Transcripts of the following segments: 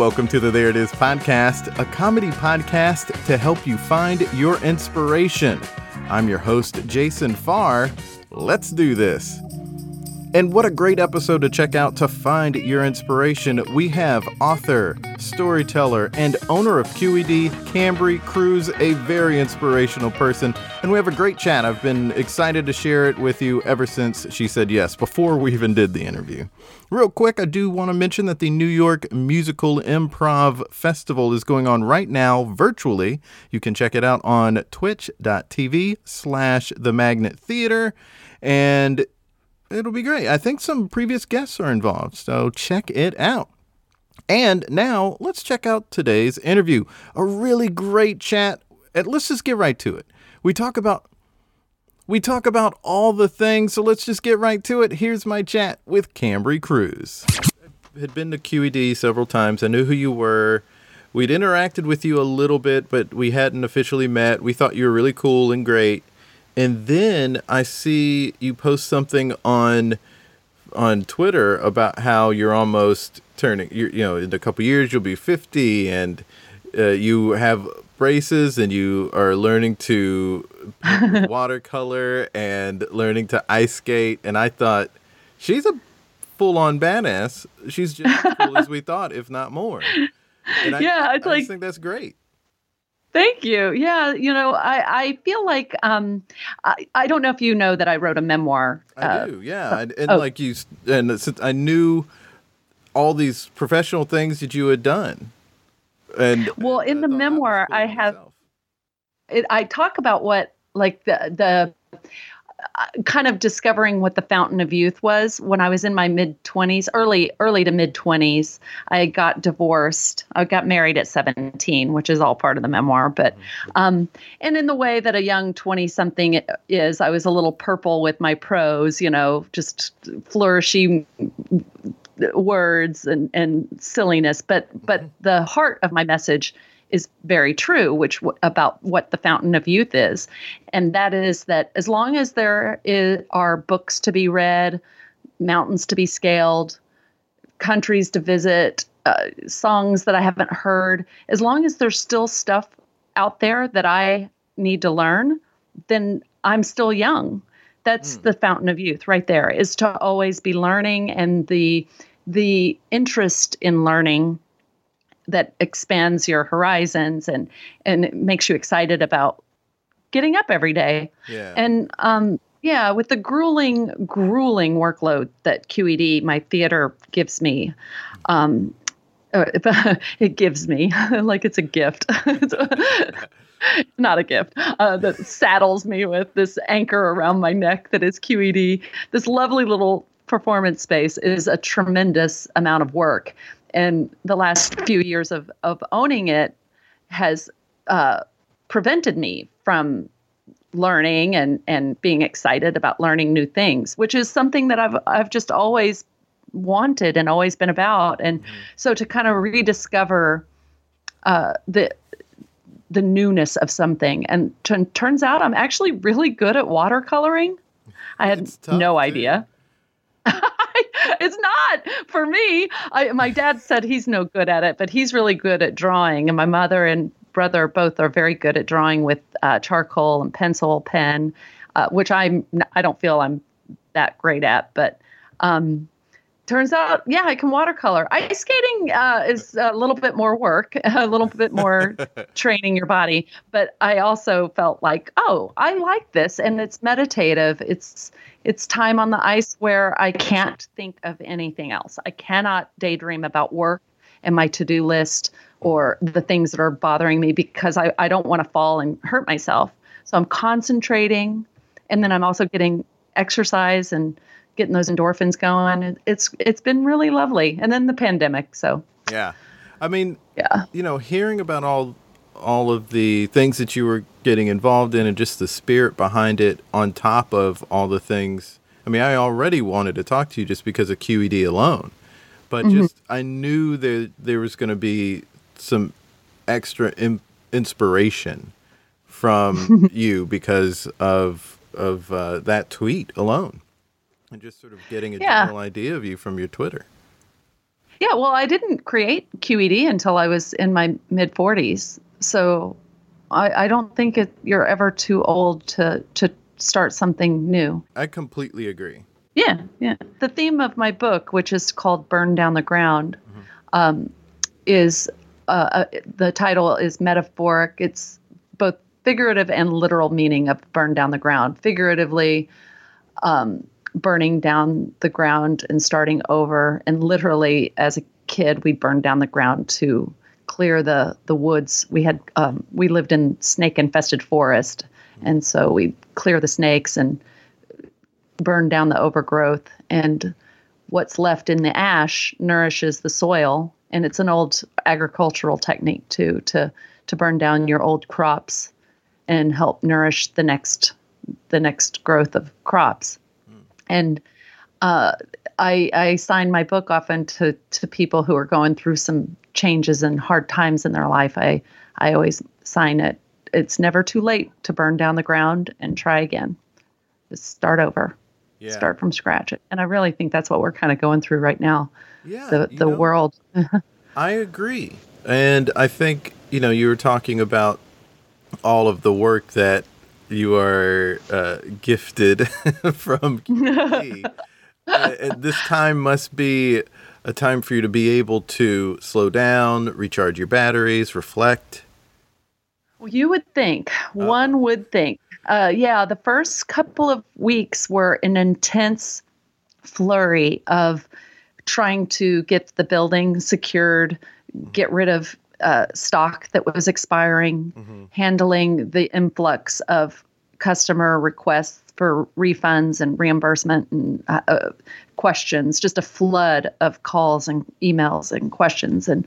Welcome to the There It Is podcast, a comedy podcast to help you find your inspiration. I'm your host, Jason Farr. Let's do this. And what a great episode to check out to find your inspiration. We have author, storyteller, and owner of QED, Kambri Crews, a very inspirational person. And we have a great chat. I've been excited to share it with you ever since she said yes, before we even did the interview. Real quick, I do want to mention that the New York Musical Improv Festival is going on right now virtually. You can check it out on twitch.tv slash the magnet theater. And it'll be great. I think some previous guests are involved, so check it out. And now let's check out today's interview. A really great chat. And let's just get right to it. We talk about we talk about all the things, so let's just get right to it. Here's my chat with Kambri Crews. I had been to QED several times. I knew who you were. We'd interacted with you a little bit, but we hadn't officially met. We thought you were really cool and great and then I see you post something on on Twitter about how you're almost turning. you you know, in a couple years you'll be 50, and uh, you have braces, and you are learning to watercolor and learning to ice skate. And I thought she's a full on badass. She's just as cool as we thought, if not more. And I, yeah, it's I like think that's great. Thank you. Yeah, you know, I, I feel like um, I, I don't know if you know that I wrote a memoir. I uh, do. Yeah, and, and oh. like you, and since I knew all these professional things that you had done, and well, in the memoir, I have. It, I talk about what like the the kind of discovering what the fountain of youth was when I was in my mid 20s, early early to mid 20s. I got divorced. I got married at 17, which is all part of the memoir, but mm-hmm. um and in the way that a young 20 something is, I was a little purple with my prose, you know, just flourishing words and and silliness, but but mm-hmm. the heart of my message is very true, which about what the fountain of youth is, and that is that as long as there is, are books to be read, mountains to be scaled, countries to visit, uh, songs that I haven't heard, as long as there's still stuff out there that I need to learn, then I'm still young. That's mm. the fountain of youth right there is to always be learning and the the interest in learning that expands your horizons and and it makes you excited about getting up every day. Yeah. And um yeah, with the grueling, grueling workload that QED, my theater, gives me, um, uh, it gives me like it's a gift. not a gift uh, that saddles me with this anchor around my neck that is QED. This lovely little performance space is a tremendous amount of work and the last few years of of owning it has uh, prevented me from learning and and being excited about learning new things, which is something that I've I've just always wanted and always been about. And mm-hmm. so to kind of rediscover uh, the the newness of something, and t- turns out I'm actually really good at watercoloring. I had no idea. it's not for me. I, my dad said he's no good at it, but he's really good at drawing. And my mother and brother both are very good at drawing with uh, charcoal and pencil, pen, uh, which I'm I don't feel I'm that great at. But um, turns out, yeah, I can watercolor. Ice skating uh, is a little bit more work, a little bit more training your body. But I also felt like, oh, I like this, and it's meditative. It's it's time on the ice where I can't think of anything else. I cannot daydream about work and my to-do list or the things that are bothering me because I, I don't want to fall and hurt myself. So I'm concentrating, and then I'm also getting exercise and getting those endorphins going. It's it's been really lovely. And then the pandemic. So yeah, I mean, yeah, you know, hearing about all all of the things that you were getting involved in and just the spirit behind it on top of all the things. I mean, I already wanted to talk to you just because of QED alone, but mm-hmm. just I knew that there was going to be some extra Im- inspiration from you because of of uh, that tweet alone, and just sort of getting a yeah. general idea of you from your Twitter. Yeah, well, I didn't create QED until I was in my mid 40s. So I, I don't think it, you're ever too old to, to start something new. I completely agree. Yeah, yeah. The theme of my book, which is called Burn Down the Ground, mm-hmm. um, is uh, uh, the title is metaphoric. It's both figurative and literal meaning of burn down the ground. Figuratively, um, burning down the ground and starting over. And literally, as a kid, we burned down the ground to clear the the woods. We had um, we lived in snake infested forest, and so we clear the snakes and burn down the overgrowth. And what's left in the ash nourishes the soil, and it's an old agricultural technique too to to burn down your old crops and help nourish the next the next growth of crops. And uh, I, I sign my book often to, to people who are going through some changes and hard times in their life. I, I always sign it. It's never too late to burn down the ground and try again. Just start over. Yeah. Start from scratch. And I really think that's what we're kind of going through right now. Yeah. The the know, world. I agree. And I think, you know, you were talking about all of the work that you are uh, gifted from QED. uh, this time must be a time for you to be able to slow down, recharge your batteries, reflect. Well, you would think, uh, one would think. Uh, yeah, the first couple of weeks were an intense flurry of trying to get the building secured, get rid of uh, stock that was expiring, mm-hmm. handling the influx of customer requests for refunds and reimbursement and uh, uh, questions, just a flood of calls and emails and questions, and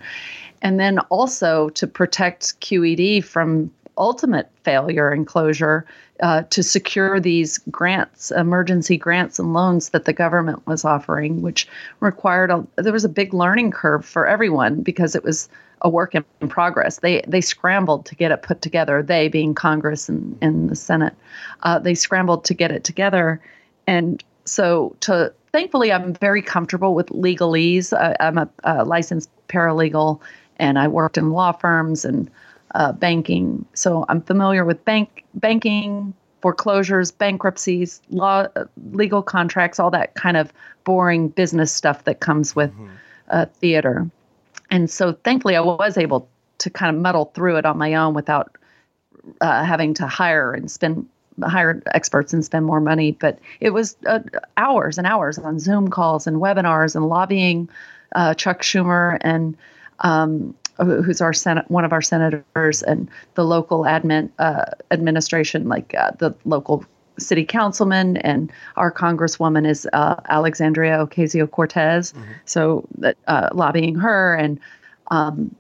and then also to protect QED from ultimate failure and closure uh, to secure these grants, emergency grants and loans that the government was offering, which required a there was a big learning curve for everyone because it was a work in progress. They they scrambled to get it put together. They being Congress and, and the Senate, uh, they scrambled to get it together, and so to thankfully I'm very comfortable with legalese. I, I'm a, a, licensed paralegal, and I worked in law firms and uh, banking, so I'm familiar with bank banking. Foreclosures, bankruptcies, law, legal contracts, all that kind of boring business stuff that comes with mm-hmm. uh, theater and so thankfully I was able to kind of muddle through it on my own without uh, having to hire and spend hire experts and spend more money. But it was uh, hours and hours on Zoom calls and webinars and lobbying uh, Chuck Schumer and um, who's our senate one of our senators and the local admin uh, administration, like uh, the local city councilman and our congresswoman is uh, Alexandria Ocasio Cortez. Mm-hmm. So uh, lobbying her and um,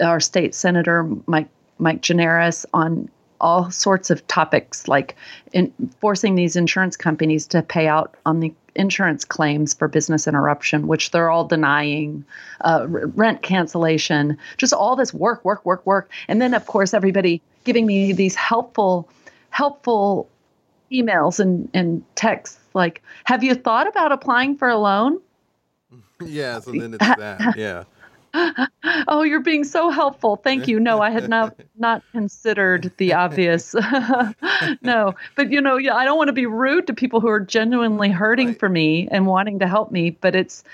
our state senator Mike Mike Gianaris on all sorts of topics like in forcing these insurance companies to pay out on the insurance claims for business interruption, which they're all denying, uh, rent cancellation, just all this work, work, work, work, and then of course everybody giving me these helpful, helpful emails and, and texts like, Have you thought about applying for a loan? yes, and then it's that. Yeah. oh, you're being so helpful. Thank you. No, I had not not considered the obvious. no, but you know, yeah, I don't want to be rude to people who are genuinely hurting right. for me and wanting to help me. But it's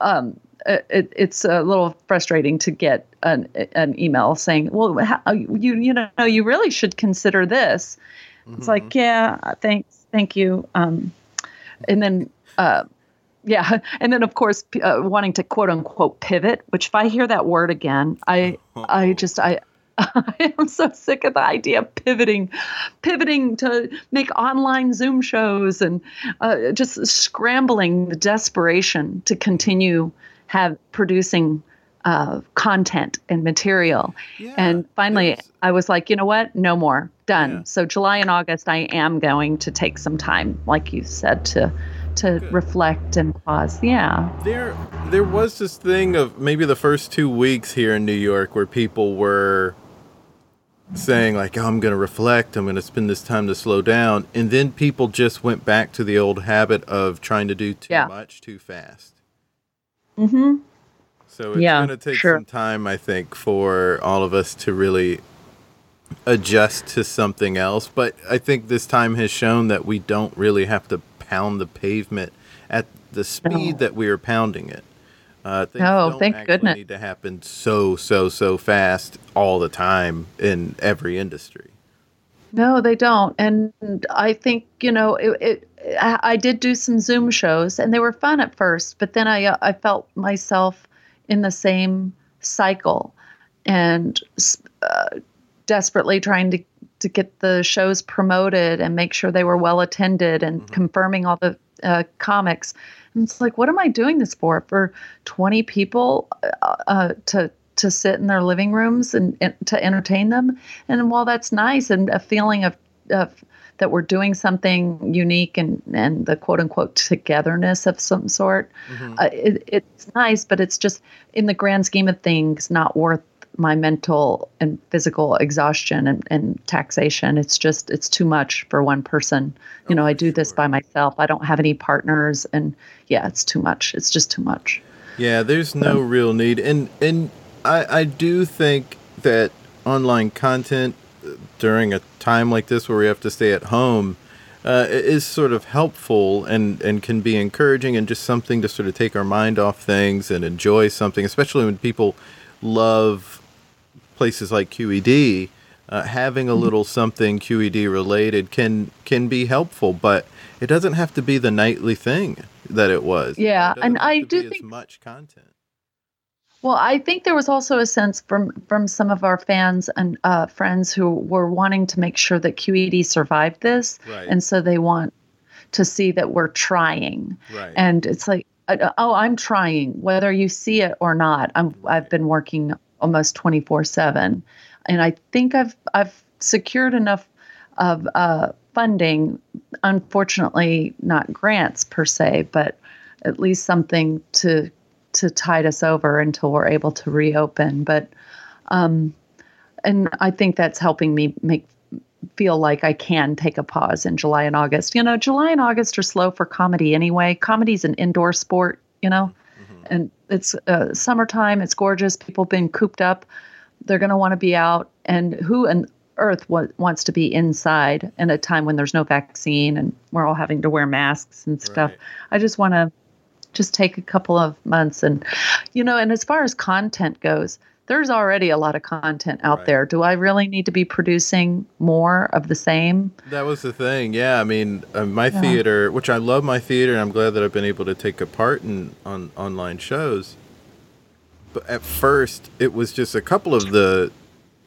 um, it, it's a little frustrating to get an an email saying, "Well, how, you you know, you really should consider this." Mm-hmm. It's like, yeah, thanks, thank you. Um, and then, uh, yeah, and then of course, uh, wanting to quote unquote pivot. Which, if I hear that word again, I, I just, I, I am so sick of the idea of pivoting, pivoting to make online Zoom shows and uh, just scrambling the desperation to continue have producing uh, content and material. Yeah, and finally, I was like, you know what? No more. Done. Yeah. So July and August, I am going to take some time, like you said, to to Good. reflect and pause. Yeah. There, there was this thing of maybe the first two weeks here in New York where people were saying like, "Oh, I'm going to reflect. I'm going to spend this time to slow down," and then people just went back to the old habit of trying to do too Yeah. much too fast. Mm-hmm. So it's Yeah, going to take sure. some time, I think, for all of us to really adjust to something else. But I think this time has shown that we don't really have to pound the pavement at the speed No. that we are pounding it. Uh, things don't thank goodness. Need to happen so so so fast all the time in every industry. No, they don't. And I think, you know, it, it I I did do some Zoom shows and they were fun at first, but then I uh, I felt myself in the same cycle and uh, desperately trying to to get the shows promoted and make sure they were well attended and confirming all the uh, comics. And it's like, what am I doing this for? For 20 people uh, uh, to to sit in their living rooms and, and to entertain them. And while that's nice and a feeling of, of that we're doing something unique and, and the quote unquote togetherness of some sort, uh, it, it's nice, but it's just in the grand scheme of things, not worth my mental and physical exhaustion and, and taxation. It's just, it's too much for one person. You know, I do this by myself. I don't have any partners. And yeah, it's too much. It's just too much. Yeah, there's no real need, and and I I do think that online content uh, during a time like this where we have to stay at home uh, is sort of helpful and and can be encouraging and just something to sort of take our mind off things and enjoy something, especially when people love places like QED. Uh, having a little something QED related can can be helpful, but it doesn't have to be the nightly thing that it was. Yeah, It and I do think- as much content. Well, I think there was also a sense from from some of our fans and uh, friends who were wanting to make sure that QED survived this, Right. and so they want to see that we're trying. Right. And it's like, uh, oh, I'm trying, whether you see it or not. I'm I've been working almost 24 seven, and I think I've I've secured enough of uh, funding. Unfortunately, not grants per se, but at least something to to tide us over until we're able to reopen. But um, and I think that's helping me make feel like I can take a pause in July and August. You know, July and August are slow for comedy anyway. Comedy's an indoor sport, you know, and it's uh, summertime. It's gorgeous. People been cooped up. They're going to want to be out. And who on earth wa- wants to be inside in a time when there's no vaccine and we're all having to wear masks and stuff? Right. I just want to just take a couple of months and you know and as far as content goes there's already a lot of content out Right. there do i really need to be producing more of the same That was the thing. Yeah, I mean, uh, my Yeah. theater, which I love my theater, and I'm glad that I've been able to take a part in on online shows. But at first, it was just a couple of the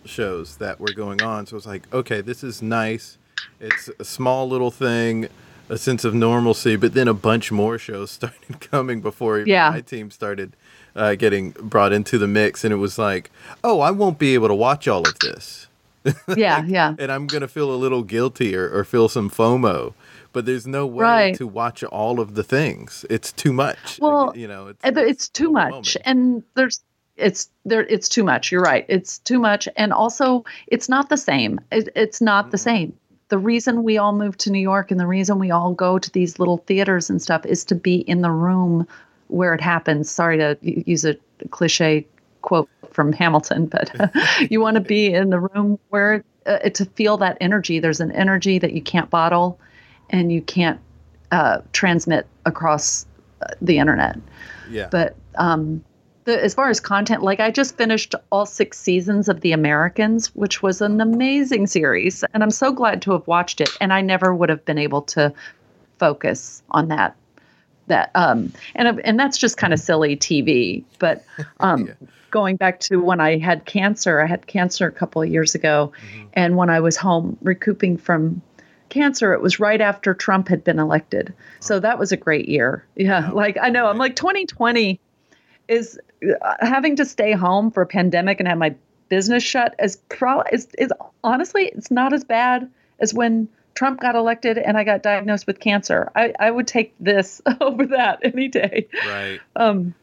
shows that were going on. So it was like, okay, this is nice. It's a small little thing, a sense of normalcy. But then a bunch more shows started coming before Yeah. my team started uh, getting brought into the mix, and it was like, oh, I won't be able to watch all of this yeah yeah and I'm gonna feel a little guilty or, or feel some FOMO. But there's no way Right. to watch all of the things. It's too much. Well, you know, it's, but it's too much and there's it's there it's too much you're right it's too much and also it's not the same it, it's not the same the reason we all moved to new york and the reason we all go to these little theaters and stuff is to be in the room where it happens sorry to use a cliche quote from hamilton but you want to be in the room where uh, to feel that energy there's an energy that you can't bottle and you can't uh, transmit across uh, the internet Yeah. but um, the, as far as content, like I just finished all six seasons of The Americans, which was an amazing series, and I'm so glad to have watched it. And I never would have been able to focus on that. That um, and and that's just kind of silly TV. But um, Yeah. going back to when I had cancer, I had cancer a couple of years ago, and when I was home recouping from cancer, it was right after Trump had been elected. So that was a great year. Yeah, Wow. like I know I'm like 2020 is uh, having to stay home for a pandemic and have my business shut is pro is, is honestly it's not as bad as when Trump got elected and I got diagnosed with cancer. I, I would take this over that any day. Right. Um,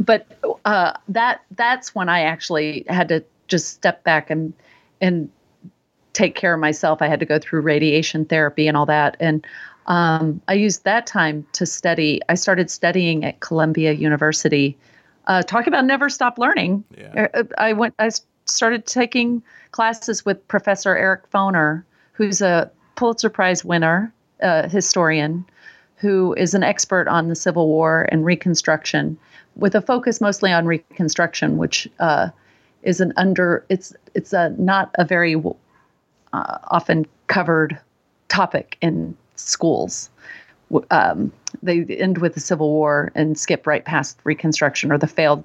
but uh, that that's when I actually had to just step back and and take care of myself. I had to go through radiation therapy and all that, and um, I used that time to study. I started studying at Columbia University. Uh, talk about never stop learning. Yeah. Uh, I went. I started taking classes with Professor Eric Foner, who's a Pulitzer Prize winner, uh, historian, who is an expert on the Civil War and Reconstruction, with a focus mostly on Reconstruction, which uh, is an under. It's it's a not a very uh, often covered topic in schools. Um, they end with the Civil War and skip right past Reconstruction or the failed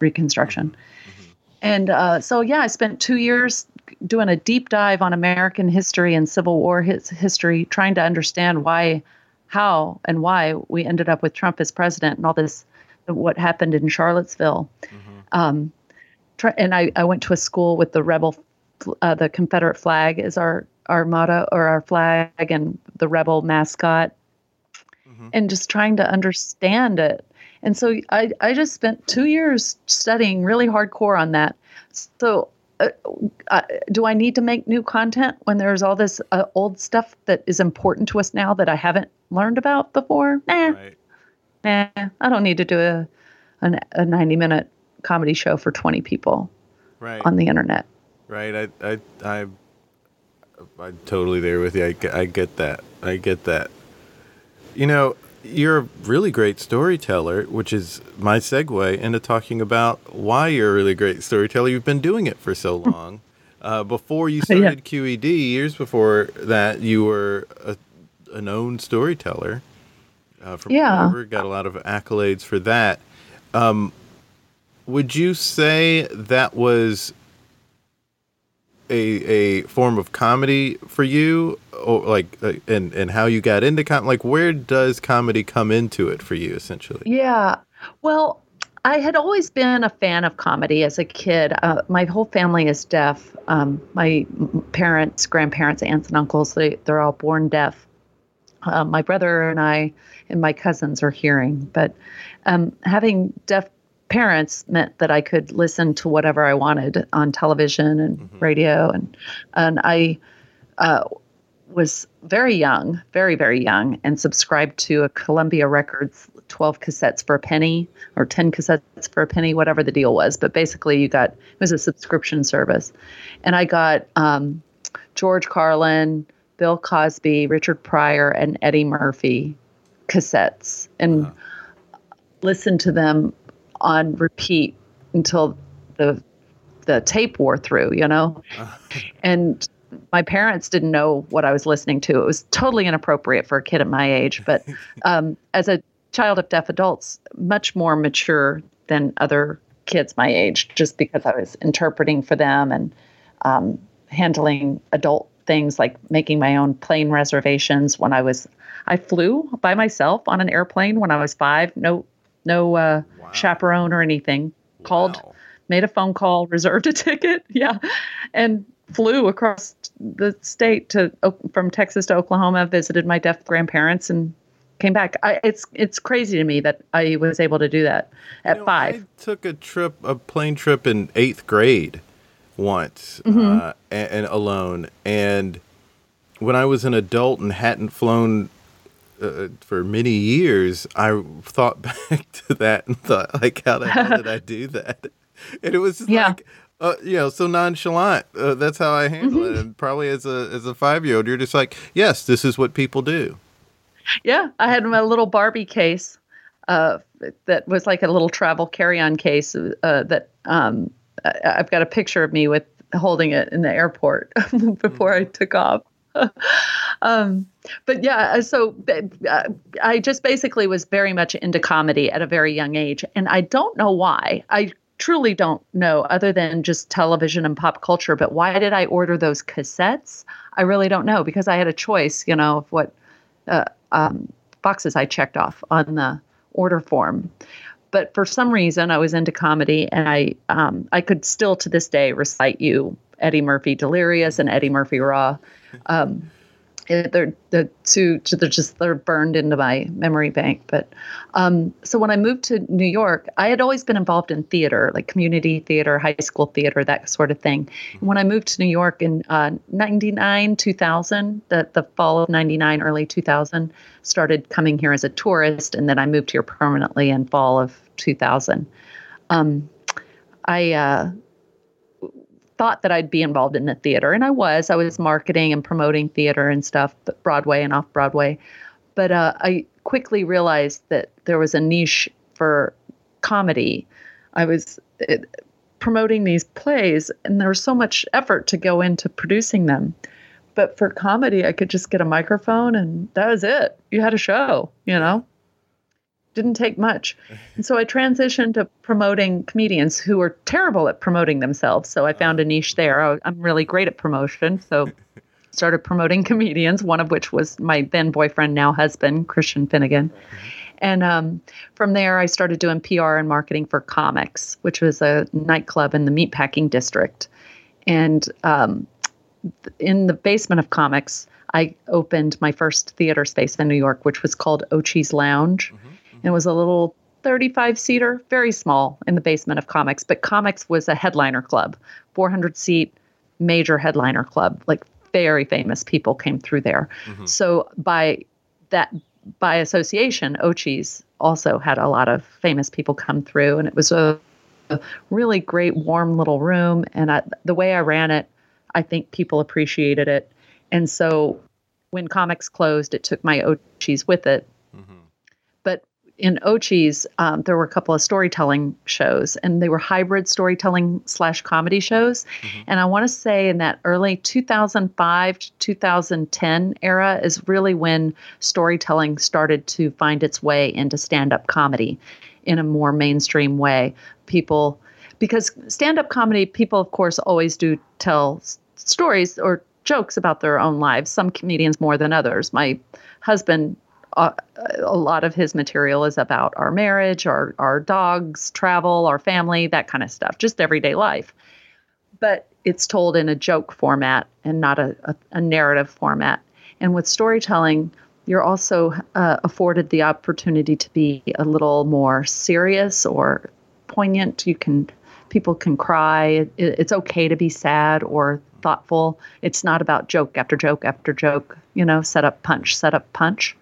Reconstruction. Mm-hmm. And uh, so, yeah, I spent two years doing a deep dive on American history and Civil War his, history, trying to understand why, how, and why we ended up with Trump as president and all this, what happened in Charlottesville. Mm-hmm. Um, try, and I, I went to a school with the rebel, uh, the Confederate flag is our our motto or our flag and the rebel mascot, mm-hmm. and just trying to understand it. And so I, I just spent two years studying really hardcore on that. So uh, uh, do I need to make new content when there's all this uh, old stuff that is important to us now that I haven't learned about before? Nah, right. nah, I don't need to do a, a, a 90 minute comedy show for 20 people right. on the internet. Right. I, I, I, I'm totally there with you. I, I get that. I get that. You know, you're a really great storyteller, which is my segue into talking about why you're a really great storyteller. You've been doing it for so long. Uh, before you started yeah. QED, years before that, you were a, a known storyteller. Uh, from yeah. got a lot of accolades for that. Um, would you say that was a a form of comedy for you? Or like uh, and and how you got into com like where does comedy come into it for you essentially? Yeah. Well i had always been a fan of comedy as a kid. Uh, my whole family is deaf. Um, my parents grandparents aunts and uncles they, they're all born deaf. Uh, my brother and i and my cousins are hearing. But um, having deaf parents meant that I could listen to whatever I wanted on television and mm-hmm. radio, and and I uh, was very young, very very young, and subscribed to a Columbia Records 12 cassettes for a penny or 10 cassettes for a penny, whatever the deal was. But basically, you got it was a subscription service, and I got um, George Carlin, Bill Cosby, Richard Pryor, and Eddie Murphy cassettes, and. Wow. listened to them on repeat until the the tape wore through, you know. and my parents didn't know what I was listening to. It was totally inappropriate for a kid at my age, but um, as a child of deaf adults, much more mature than other kids my age, just because I was interpreting for them and um, handling adult things like making my own plane reservations when I was. I flew by myself on an airplane when I was five. No, no uh, wow. chaperone or anything. Called, wow. made a phone call, reserved a ticket. Yeah, and flew across the state to from Texas to Oklahoma. Visited my deaf grandparents and came back. I, it's it's crazy to me that I was able to do that at you know, five. I took a trip, a plane trip in eighth grade once, mm-hmm. uh, and, and, alone. And when I was an adult and hadn't flown uh, for many years, I thought back to that and thought, like, how the hell did I do that? And it was just yeah. like, uh, you know, so nonchalant. Uh, that's how I handle mm-hmm. it. And probably as a as a five year old, you're just like, yes, this is what people do. Yeah, I had my little Barbie case uh, that was like a little travel carry on case uh, that um, I've got a picture of me with holding it in the airport before mm-hmm. I took off. um, but yeah, uh, so uh, I just basically was very much into comedy at a very young age. And I don't know why. I truly don't know, other than just television and pop culture. But why did I order those cassettes? I really don't know because I had a choice, you know, of what uh, um, boxes I checked off on the order form. but for some reason, I was into comedy, and I um, I could still to this day recite you Eddie Murphy Delirious and Eddie Murphy Raw. Um, they're the two they're just they're burned into my memory bank. But um, so when i moved to new york i had always been involved in theater like community theater high school theater that sort of thing. And when i moved to new york in uh, 99 2000 the, the fall of 99 early 2000 started coming here as a tourist and then i moved here permanently in fall of 2000 um, i uh, thought that I'd be involved in the theater, and I was. I was marketing and promoting theater and stuff, but Broadway and off Broadway. But uh, I quickly realized that there was a niche for comedy. I was it, uh, promoting these plays, and there was so much effort to go into producing them. But for comedy, I could just get a microphone, and that was it. You had a show, you know didn't take much. And so I transitioned to promoting comedians who were terrible at promoting themselves. So I found a niche there. I'm really great at promotion. So started promoting comedians, one of which was my then boyfriend, now husband, Christian Finnegan. And um, from there, I started doing PR and marketing for Comix, which was a nightclub in the meatpacking district. And um, in the basement of Comix, I opened my first theater space in New York, which was called Ochi's Lounge. Mm-hmm. It was a little 35 seater, very small in the basement of Comix, but Comix was a headliner club, 400 seat major headliner club. Like very famous people came through there. Mm-hmm. So by that by association, Ochi's also had a lot of famous people come through, and it was a, a really great, warm little room. And I, the way I ran it, I think people appreciated it. And so when Comix closed, it took my Ochi's with it in Ochi's, um, there were a couple of storytelling shows, and they were hybrid storytelling slash comedy shows. Mm-hmm. And I want to say in that early 2005 to 2010 era is really when storytelling started to find its way into stand up comedy in a more mainstream way. People, because stand up comedy, people, of course, always do tell stories or jokes about their own lives, some comedians more than others. My husband uh, a lot of his material is about our marriage, our our dogs, travel, our family, that kind of stuff, just everyday life. But it's told in a joke format and not a, a, a narrative format. And with storytelling, you're also uh, afforded the opportunity to be a little more serious or poignant. You can people can cry. It, it's okay to be sad or thoughtful. It's not about joke after joke after joke. You know, set up punch, set up punch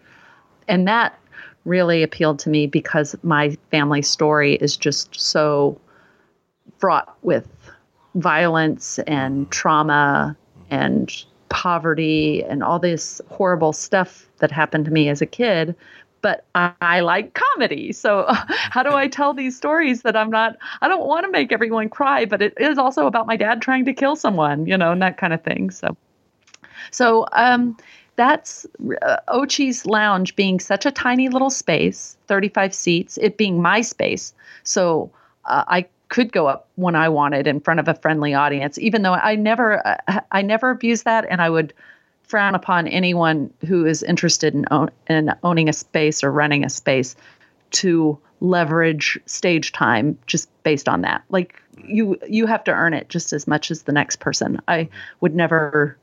and that really appealed to me because my family story is just so fraught with violence and trauma and poverty and all this horrible stuff that happened to me as a kid but I, I, like comedy. So how do I tell these stories that I'm not I don't want to make everyone cry, but it is also about my dad trying to kill someone, you know, and that kind of thing. So so um that's uh, Ochi's Lounge being such a tiny little space, 35 seats, it being my space. So uh, I could go up when I wanted in front of a friendly audience, even though I never, I never abuse that, and I would frown upon anyone who is interested in, own, in owning a space or running a space to leverage stage time just based on that. Like you, you have to earn it just as much as the next person. I would never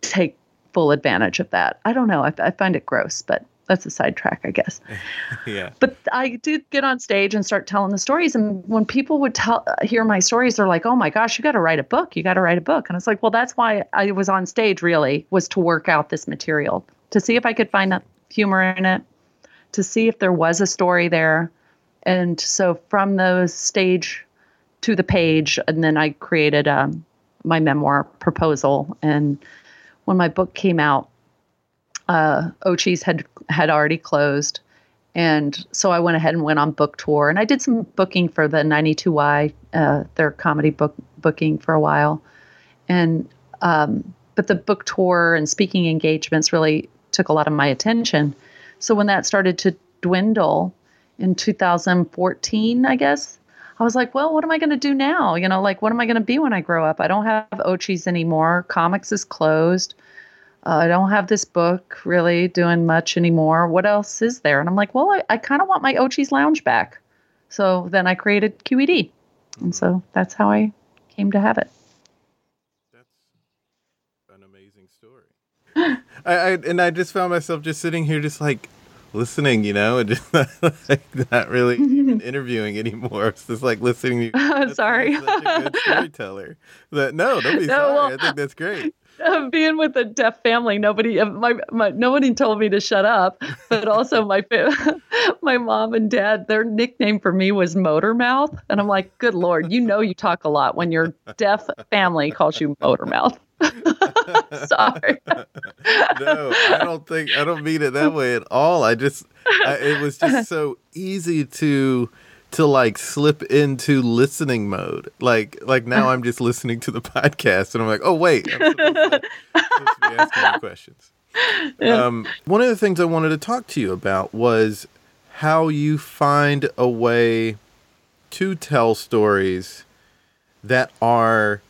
take full advantage of that. I don't know. I, I find it gross, but that's a sidetrack, I guess. yeah. But I did get on stage and start telling the stories. And when people would tell, hear my stories, they're like, "Oh my gosh, you got to write a book! You got to write a book!" And it's like, well, that's why I was on stage. Really, was to work out this material to see if I could find that humor in it, to see if there was a story there. And so from the stage to the page, and then I created um, my memoir proposal and when my book came out, uh, Ochi's had had already closed, and so I went ahead and went on book tour, and I did some booking for the 92Y, uh, their comedy book booking for a while, and um, but the book tour and speaking engagements really took a lot of my attention. So when that started to dwindle in 2014, I guess I was like, well, what am I going to do now? You know, like, what am I going to be when I grow up? I don't have Ochi's anymore. Comix is closed. Uh, I don't have this book really doing much anymore. What else is there? And I'm like, well, I, I kind of want my Ochi's Lounge back. So then I created QED. And so that's how I came to have it. That's an amazing story. I, I and I just found myself just sitting here, just like listening, you know, and just like not really even interviewing anymore. It's just like listening. To, sorry, such a good storyteller. That no, don't be no, sorry. Well, I think that's great. Uh, being with a deaf family, nobody, uh, my, my, nobody told me to shut up. But also, my my mom and dad, their nickname for me was Motor Mouth, and I'm like, good lord, you know, you talk a lot when your deaf family calls you Motor Mouth. Sorry. no, I don't think I don't mean it that way at all. I just I, it was just so easy to to like slip into listening mode. Like like now I'm just listening to the podcast and I'm like, oh wait, I'm supposed to, supposed to be asking questions. Yeah. Um, one of the things I wanted to talk to you about was how you find a way to tell stories that are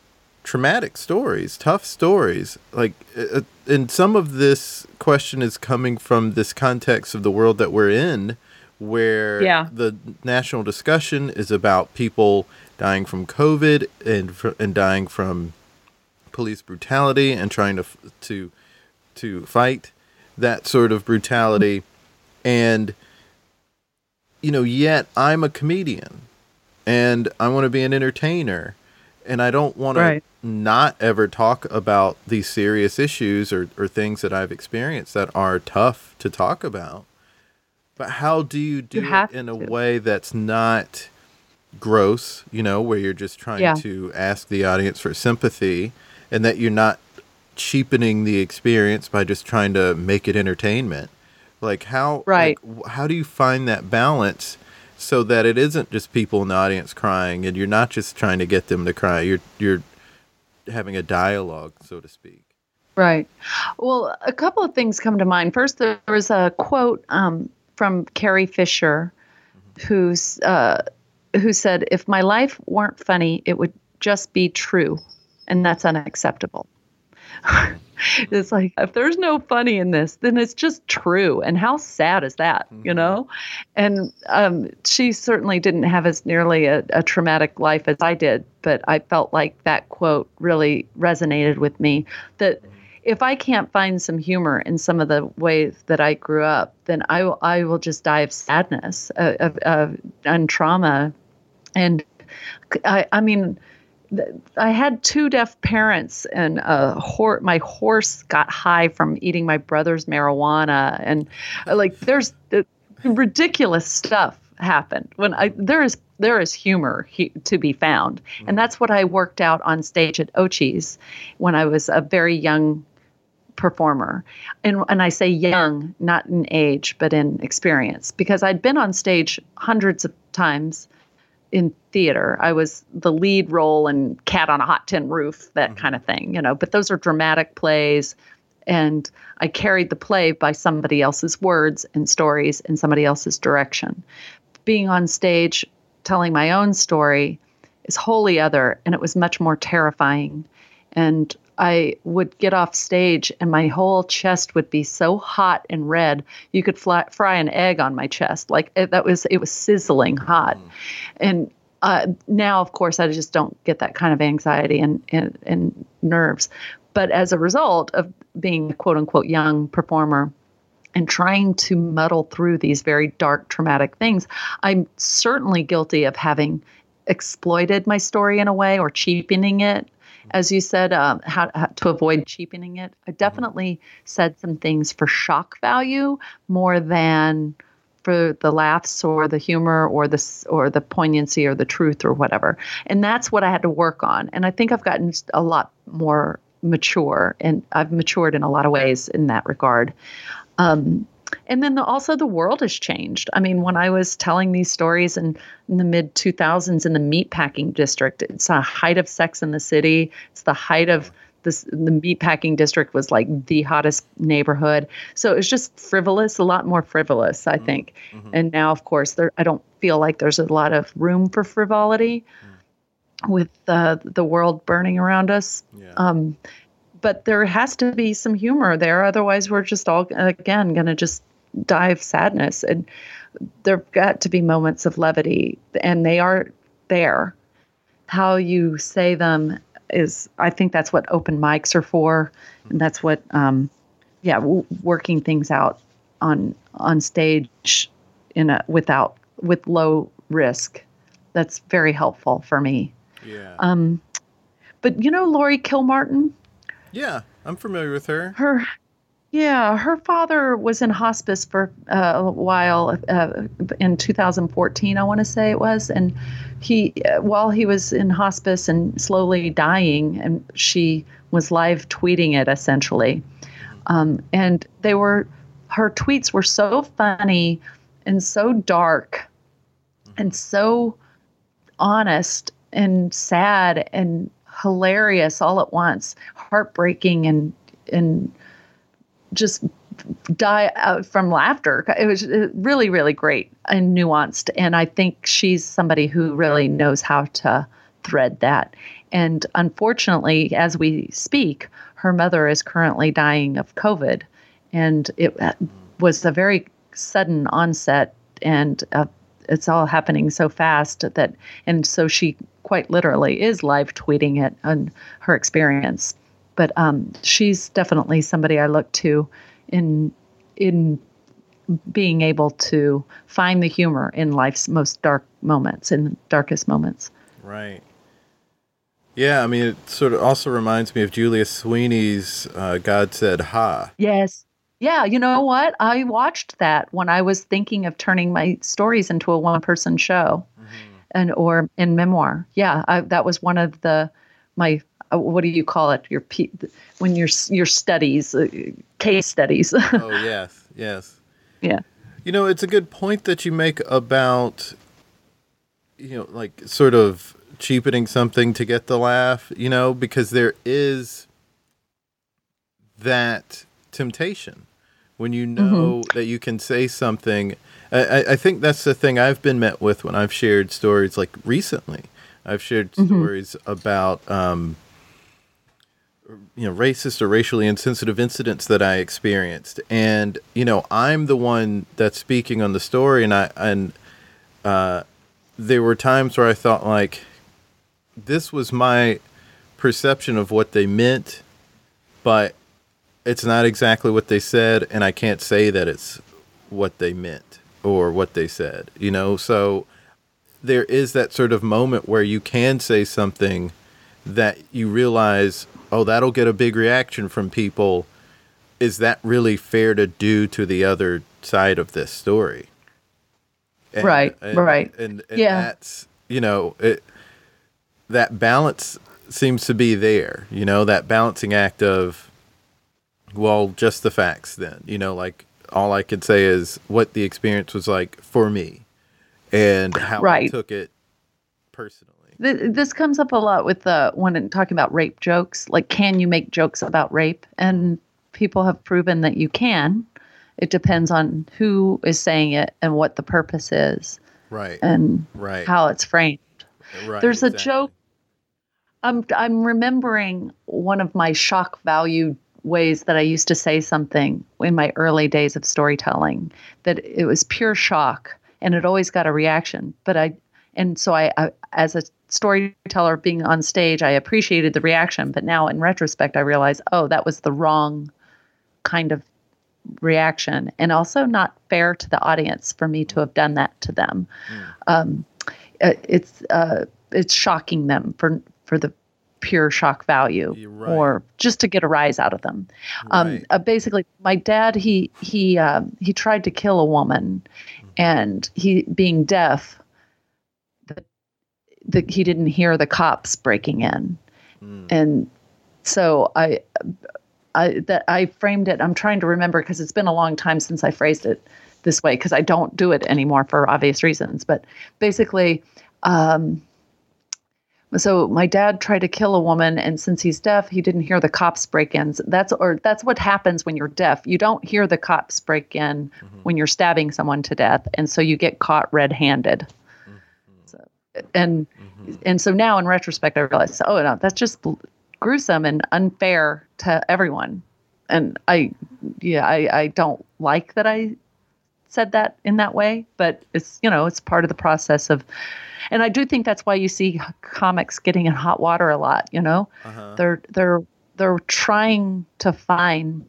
traumatic stories, tough stories. Like, uh, uh, and some of this question is coming from this context of the world that we're in, where yeah. the national discussion is about people dying from COVID and and dying from police brutality and trying to to to fight that sort of brutality, and you know, yet I'm a comedian and I want to be an entertainer and I don't want right. To not ever talk about these serious issues or, or things that I've experienced that are tough to talk about. But how do you do you it in a way that's not gross, you know, where you're just trying yeah. to ask the audience for sympathy and that you're not cheapening the experience by just trying to make it entertainment? Like how right. Like, how do you find that balance so that it isn't just people in the audience crying and you're not just trying to get them to cry you're you're having a dialogue so to speak. Right. Well a couple of things come to mind. First there was a quote um, from carrie fisher mm-hmm. who's uh, who said if my life weren't funny it would just be true and that's unacceptable it's like if there's no funny in this, then it's just true. And how sad is that, mm-hmm. you know? And um, she certainly didn't have as nearly a, a, traumatic life as I did, but I felt like that quote really resonated with me. That if I can't find some humor in some of the ways that I grew up, then I will, I will just die of sadness, uh, of, of, and trauma. And I, I mean, I had two deaf parents, and a hor- my horse got high from eating my brother's marijuana, and uh, like there's uh, ridiculous stuff happened. When I there is there is humor he, to be found, and that's what I worked out on stage at Ochi's when I was a very young performer. And and I say young, not in age, but in experience, because I'd been on stage hundreds of times in theater. I was the lead role in Cat on a Hot Tin Roof, that mm-hmm. kind of thing, you know. But those are dramatic plays, and I carried the play by somebody else's words and stories and somebody else's direction. Being on stage, telling my own story, is wholly other, and it was much more terrifying. And I would get off stage and my whole chest would be so hot and red you could fly, fry an egg on my chest like it, that was it was sizzling hot mm. and uh, now of course I just don't get that kind of anxiety and, and, and nerves but as a result of being a quote unquote young performer and trying to muddle through these very dark traumatic things I'm certainly guilty of having exploited my story in a way or cheapening it as you said, um, how, how, to avoid cheapening it. I mm-hmm. definitely said some things for shock value more than for the laughs or the humor or the or the poignancy or the truth or whatever. And that's what I had to work on. And I think I've gotten a lot more mature, and I've matured in a lot of ways in that regard. Um, and then the, also the world has changed. I mean, when I was telling these stories in, in the mid 2000s in the meatpacking district, it's a height of sex in the city. It's the height of this. The meatpacking district was like the hottest neighborhood. So it was just frivolous, a lot more frivolous, I mm-hmm. think. Mm-hmm. And now, of course, there. I don't feel like there's a lot of room for frivolity mm. with uh, the world burning around us. Yeah. Um, but there has to be some humor there. Otherwise, we're just all again going to just die of sadness. And there've got to be moments of levity, and they are there. How you say them is, I think that's what open mics are for, and that's what, um, yeah, w- working things out on on stage in a without with low risk. That's very helpful for me. Yeah. Um, but you know, Laurie Kilmartin, yeah, I'm familiar with her. her yeah her father was in hospice for uh, a while uh, in 2014 i want to say it was and he uh, while he was in hospice and slowly dying and she was live tweeting it essentially. Um, and they were her tweets were so funny and so dark and so honest and sad and hilarious all at once heartbreaking and and just die out from laughter. It was uh, really, really great and nuanced. And I think she's somebody who really knows how to thread that. And unfortunately, as we speak, her mother is currently dying of COVID. And it uh, was a very sudden onset, and uh, it's all happening so fast that, and so she quite literally is live tweeting it on her experience but um, she's definitely somebody I look to in in being able to find the humor in life's most dark moments, in darkest moments. Right. Yeah, I mean, it sort of also reminds me of Julia Sweeney's uh, God Said Ha. Yes. Yeah, you know what? I watched that when I was thinking of turning my stories into a one-person show, mm-hmm. and or in memoir. Yeah, I, that was one of the my uh, what do you call it? Your when your your studies, uh, case studies. oh yes, yes. Yeah. You know, it's a good point that you make about you know, like sort of cheapening something to get the laugh, you know, because there is that temptation when you know mm-hmm. that you can say something. I, I think that's the thing I've been met with when I've shared stories like recently. I've shared mm-hmm. stories about um, you know racist or racially insensitive incidents that I experienced, and you know I'm the one that's speaking on the story, and I and uh, there were times where I thought like this was my perception of what they meant, but it's not exactly what they said, and I can't say that it's what they meant or what they said, you know. So there is that sort of moment where you can say something that you realize oh, that'll get a big reaction from people. Is that really fair to do to the other side of this story? And, right, and, right. And, and yeah. that's, you know, it, that balance seems to be there, you know, that balancing act of, well, just the facts then, you know, like all I could say is what the experience was like for me and how right. I took it personally this comes up a lot with the when talking about rape jokes. Like, can you make jokes about rape? And people have proven that you can. It depends on who is saying it and what the purpose is, right? And right. how it's framed. Right. There's exactly. a joke. I'm I'm remembering one of my shock value ways that I used to say something in my early days of storytelling that it was pure shock and it always got a reaction. But I and so I, I as a storyteller being on stage, I appreciated the reaction, but now in retrospect, I realize, oh, that was the wrong kind of reaction, and also not fair to the audience for me to have done that to them. Mm. Um, uh, it's uh, it's shocking them for for the pure shock value right. or just to get a rise out of them. Um, right. uh, basically, my dad he he um, he tried to kill a woman, mm-hmm. and he being deaf the, he didn't hear the cops breaking in, mm. and so I, I that I framed it. I'm trying to remember because it's been a long time since I phrased it this way because I don't do it anymore for obvious reasons. But basically, um, so my dad tried to kill a woman, and since he's deaf, he didn't hear the cops break in. That's or that's what happens when you're deaf. You don't hear the cops break in mm-hmm. when you're stabbing someone to death, and so you get caught red-handed and mm-hmm. and so now in retrospect i realize oh no that's just gruesome and unfair to everyone and i yeah i i don't like that i said that in that way, but it's you know it's part of the process of, and I do think that's why you see comics getting in hot water a lot. You know, uh-huh. they're they're they're trying to find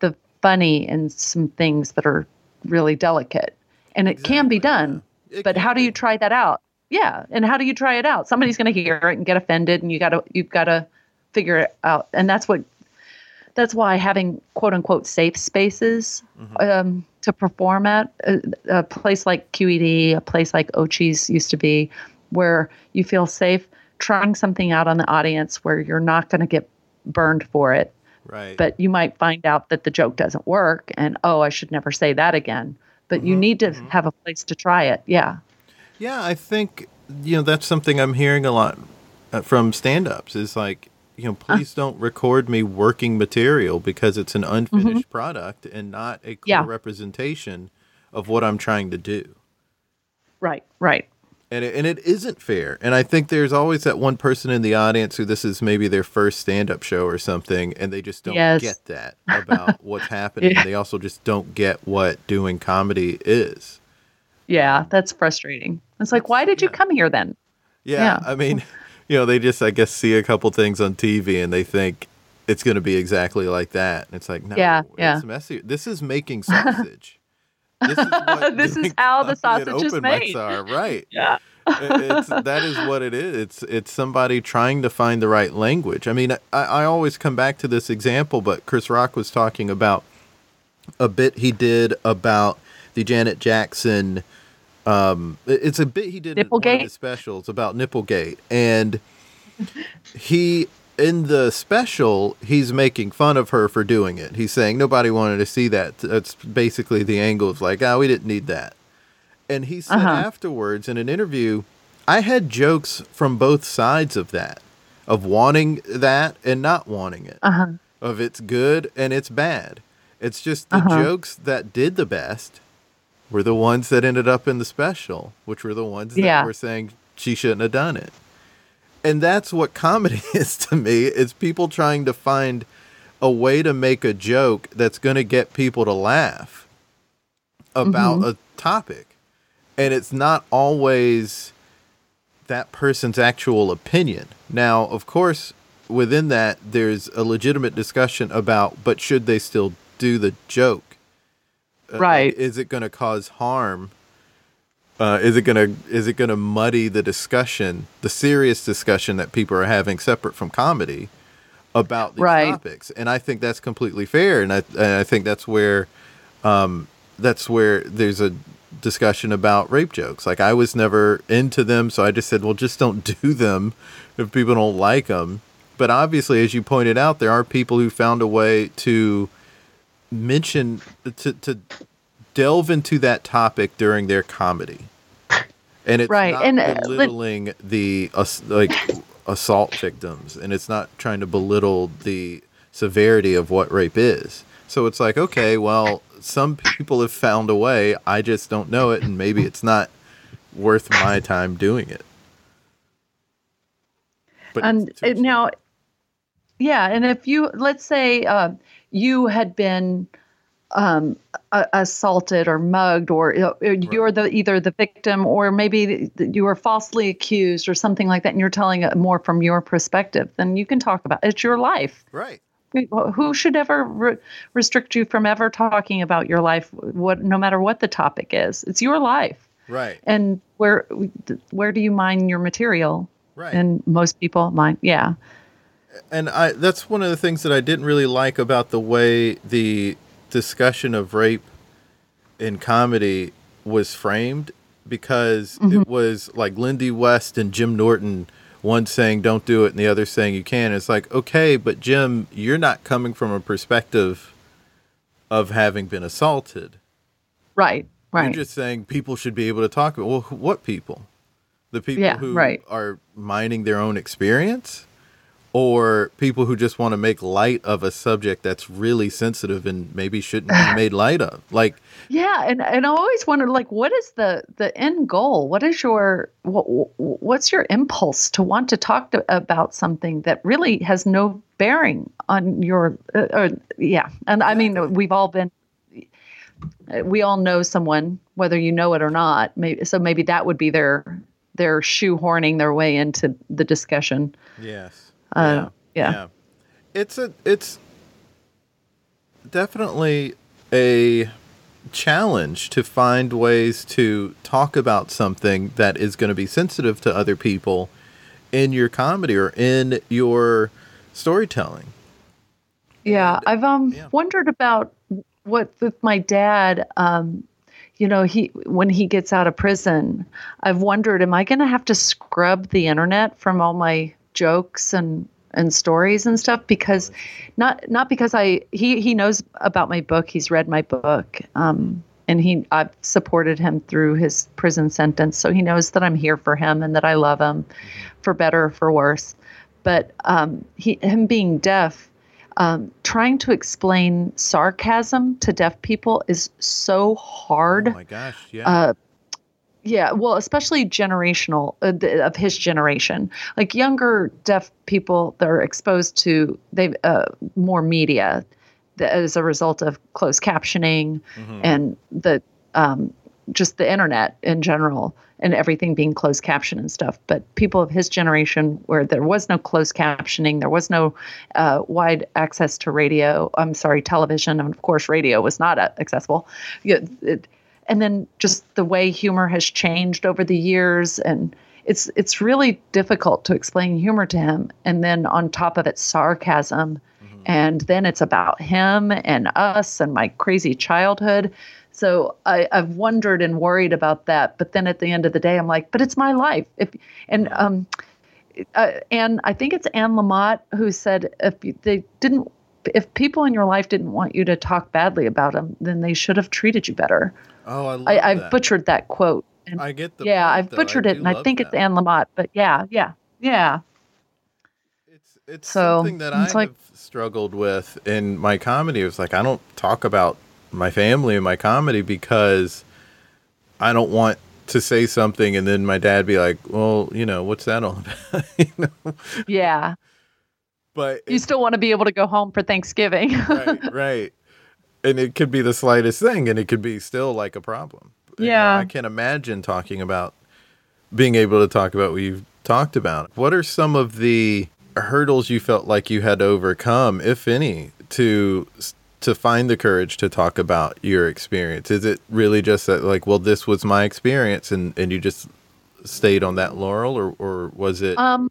the funny in some things that are really delicate, and it exactly. can be done. Yeah. But how do you try that out? Yeah, and how do you try it out? Somebody's going to hear it and get offended, and you got to you've got to figure it out. And that's what that's why having quote unquote safe spaces mm-hmm. um, to perform at a, a, place like QED, a place like Ochi's used to be, where you feel safe trying something out on the audience where you're not going to get burned for it. Right. But you might find out that the joke doesn't work and, oh, I should never say that again. But mm-hmm. you need to mm-hmm. have a place to try it. Yeah. Yeah, I think, you know, that's something I'm hearing a lot uh, from stand ups is like, you know, uh. please uh, don't record me working material because it's an unfinished mm-hmm. product and not a clear yeah. representation of what I'm trying to do. Right, right. And it, and it isn't fair. And I think there's always that one person in the audience who this is maybe their first stand up show or something, and they just don't yes. get that about what's happening. yeah. They also just don't get what doing comedy is. Yeah, that's frustrating. It's like, why did you come here then? Yeah, yeah. I mean, you know, they just I guess see a couple things on TV and they think it's going to be exactly like that. And it's like, no, yeah, yeah. messy. This is making sausage. this is, this is how the sausage is made. Are, right. Yeah. it's, that is what it is. It's it's somebody trying to find the right language. I mean, I, I always come back to this example, but Chris Rock was talking about a bit he did about the Janet Jackson um, it's a bit he did in one of his specials about Nipplegate, and he in the special he's making fun of her for doing it. He's saying nobody wanted to see that. That's basically the angle of like, oh, we didn't need that. And he said uh-huh. afterwards in an interview, I had jokes from both sides of that, of wanting that and not wanting it, uh-huh. of it's good and it's bad. It's just the uh-huh. jokes that did the best were the ones that ended up in the special, which were the ones that yeah. were saying she shouldn't have done it. And that's what comedy is to me. It's people trying to find a way to make a joke that's going to get people to laugh about mm-hmm. a topic. And it's not always that person's actual opinion. Now, of course, within that, there's a legitimate discussion about, but should they still do the joke? Uh, right. is it going to cause harm? Uh, is it going to is it going to muddy the discussion, the serious discussion that people are having separate from comedy about these right. topics? And I think that's completely fair, and I and I think that's where um, that's where there's a discussion about rape jokes. Like I was never into them, so I just said, well, just don't do them if people don't like them. But obviously, as you pointed out, there are people who found a way to mention to to delve into that topic during their comedy, and it's right. not and, uh, belittling the uh, like assault victims, and it's not trying to belittle the severity of what rape is. So it's like, okay, well, some people have found a way. I just don't know it, and maybe it's not worth my time doing it. But and now, yeah, and if you let's say uh, you had been um, assaulted or mugged, or you're the either the victim, or maybe you were falsely accused, or something like that, and you're telling it more from your perspective, then you can talk about it. it's your life. Right. Who should ever re- restrict you from ever talking about your life? What, no matter what the topic is, it's your life. Right. And where where do you mine your material? Right. And most people mine, yeah and I that's one of the things that I didn't really like about the way the discussion of rape in comedy was framed because mm-hmm. it was like Lindy West and Jim Norton one saying don't do it and the other saying you can it's like okay but Jim you're not coming from a perspective of having been assaulted. Right right. you're just saying people should be able to talk about well what people? The people yeah, who right. are mining their own experience or people who just want to make light of a subject that's really sensitive and maybe shouldn't be made light of like yeah and and i always wonder like what is the the end goal what is your what, what's your impulse to want to talk to, about something that really has no bearing on your uh, uh, yeah and i mean we've all been we all know someone, whether you know it or not. Maybe, so maybe that would be their their shoehorning their way into the discussion. Yes. Uh, yeah. yeah. It's a it's definitely a challenge to find ways to talk about something that is going to be sensitive to other people in your comedy or in your storytelling. Yeah, I've um yeah. wondered about what with my dad um you know, he when he gets out of prison, I've wondered am I going to have to scrub the internet from all my jokes and and stories and stuff because not not because I he he knows about my book. He's read my book. Um and he I've supported him through his prison sentence. So he knows that I'm here for him and that I love him for better or for worse. But um he him being deaf um, trying to explain sarcasm to deaf people is so hard. Oh my gosh, yeah. Uh, yeah, well, especially generational uh, th- of his generation, like younger deaf people they're exposed to they uh, more media as a result of closed captioning Mhm. and the um, just the internet in general and everything being closed caption and stuff. But people of his generation, where there was no closed captioning, there was no uh, wide access to radio. I'm sorry, television, and of course, radio was not uh, accessible. Yeah, it, and then just the way humor has changed over the years, and it's it's really difficult to explain humor to him. And then on top of it, sarcasm, and then it's about him and us and my crazy childhood. So I, I've wondered and worried about that. But then at the end of the day, I'm like, but it's my life. If and um, uh, and I think it's Anne Lamott who said if they didn't, if people in your life didn't want you to talk badly about them, then they should have treated you better. oh, I love I, I've that. butchered that quote. And I get the yeah, point, I've though. butchered I it, and I think it's. Anne Lamott. But yeah, yeah, yeah. It's it's So, something that I like, have struggled with in my comedy. It was like I don't talk about my family in my comedy because I don't want to say something and then my dad be like, "Well, you know, what's that all about?" you know? Yeah. But You still want to be able to go home for Thanksgiving. right, right. And it could be the slightest thing, and it could be still like a problem. You know, Yeah. I can't imagine talking about being able to talk about what you've talked about. What are some of the hurdles you felt like you had to overcome, if any, to to find the courage to talk about your experience? Is it really just that, like, well, this was my experience, and and you just stayed on that laurel, or or was it? Um,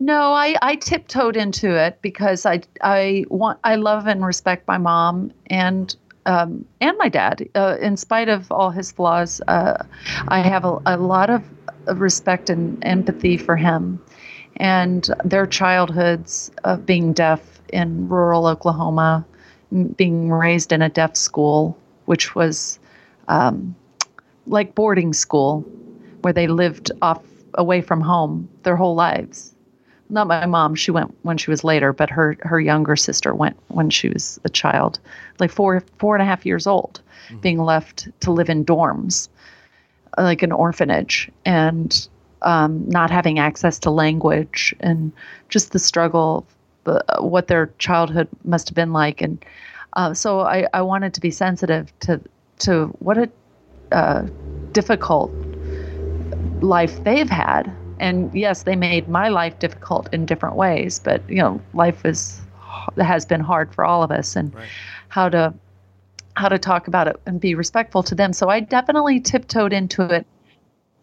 no, I, I tiptoed into it because I I want I love and respect my mom and um, and my dad. Uh, in spite of all his flaws, uh, I have a, a lot of respect and empathy for him and their childhoods of being deaf in rural Oklahoma, being raised in a deaf school, which was um, like boarding school, where they lived off away from home their whole lives. Not my mom; she went when she was later, but her her younger sister went when she was a child, like four four and a half years old, being left to live in dorms, like an orphanage, and um, not having access to language, and just the struggle, uh, what their childhood must have been like, and uh, so I, I wanted to be sensitive to to what a uh, difficult life they've had. And yes, they made my life difficult in different ways, but you know, life is has been hard for all of us, and Right. how to how to talk about it and be respectful to them. So I definitely tiptoed into it.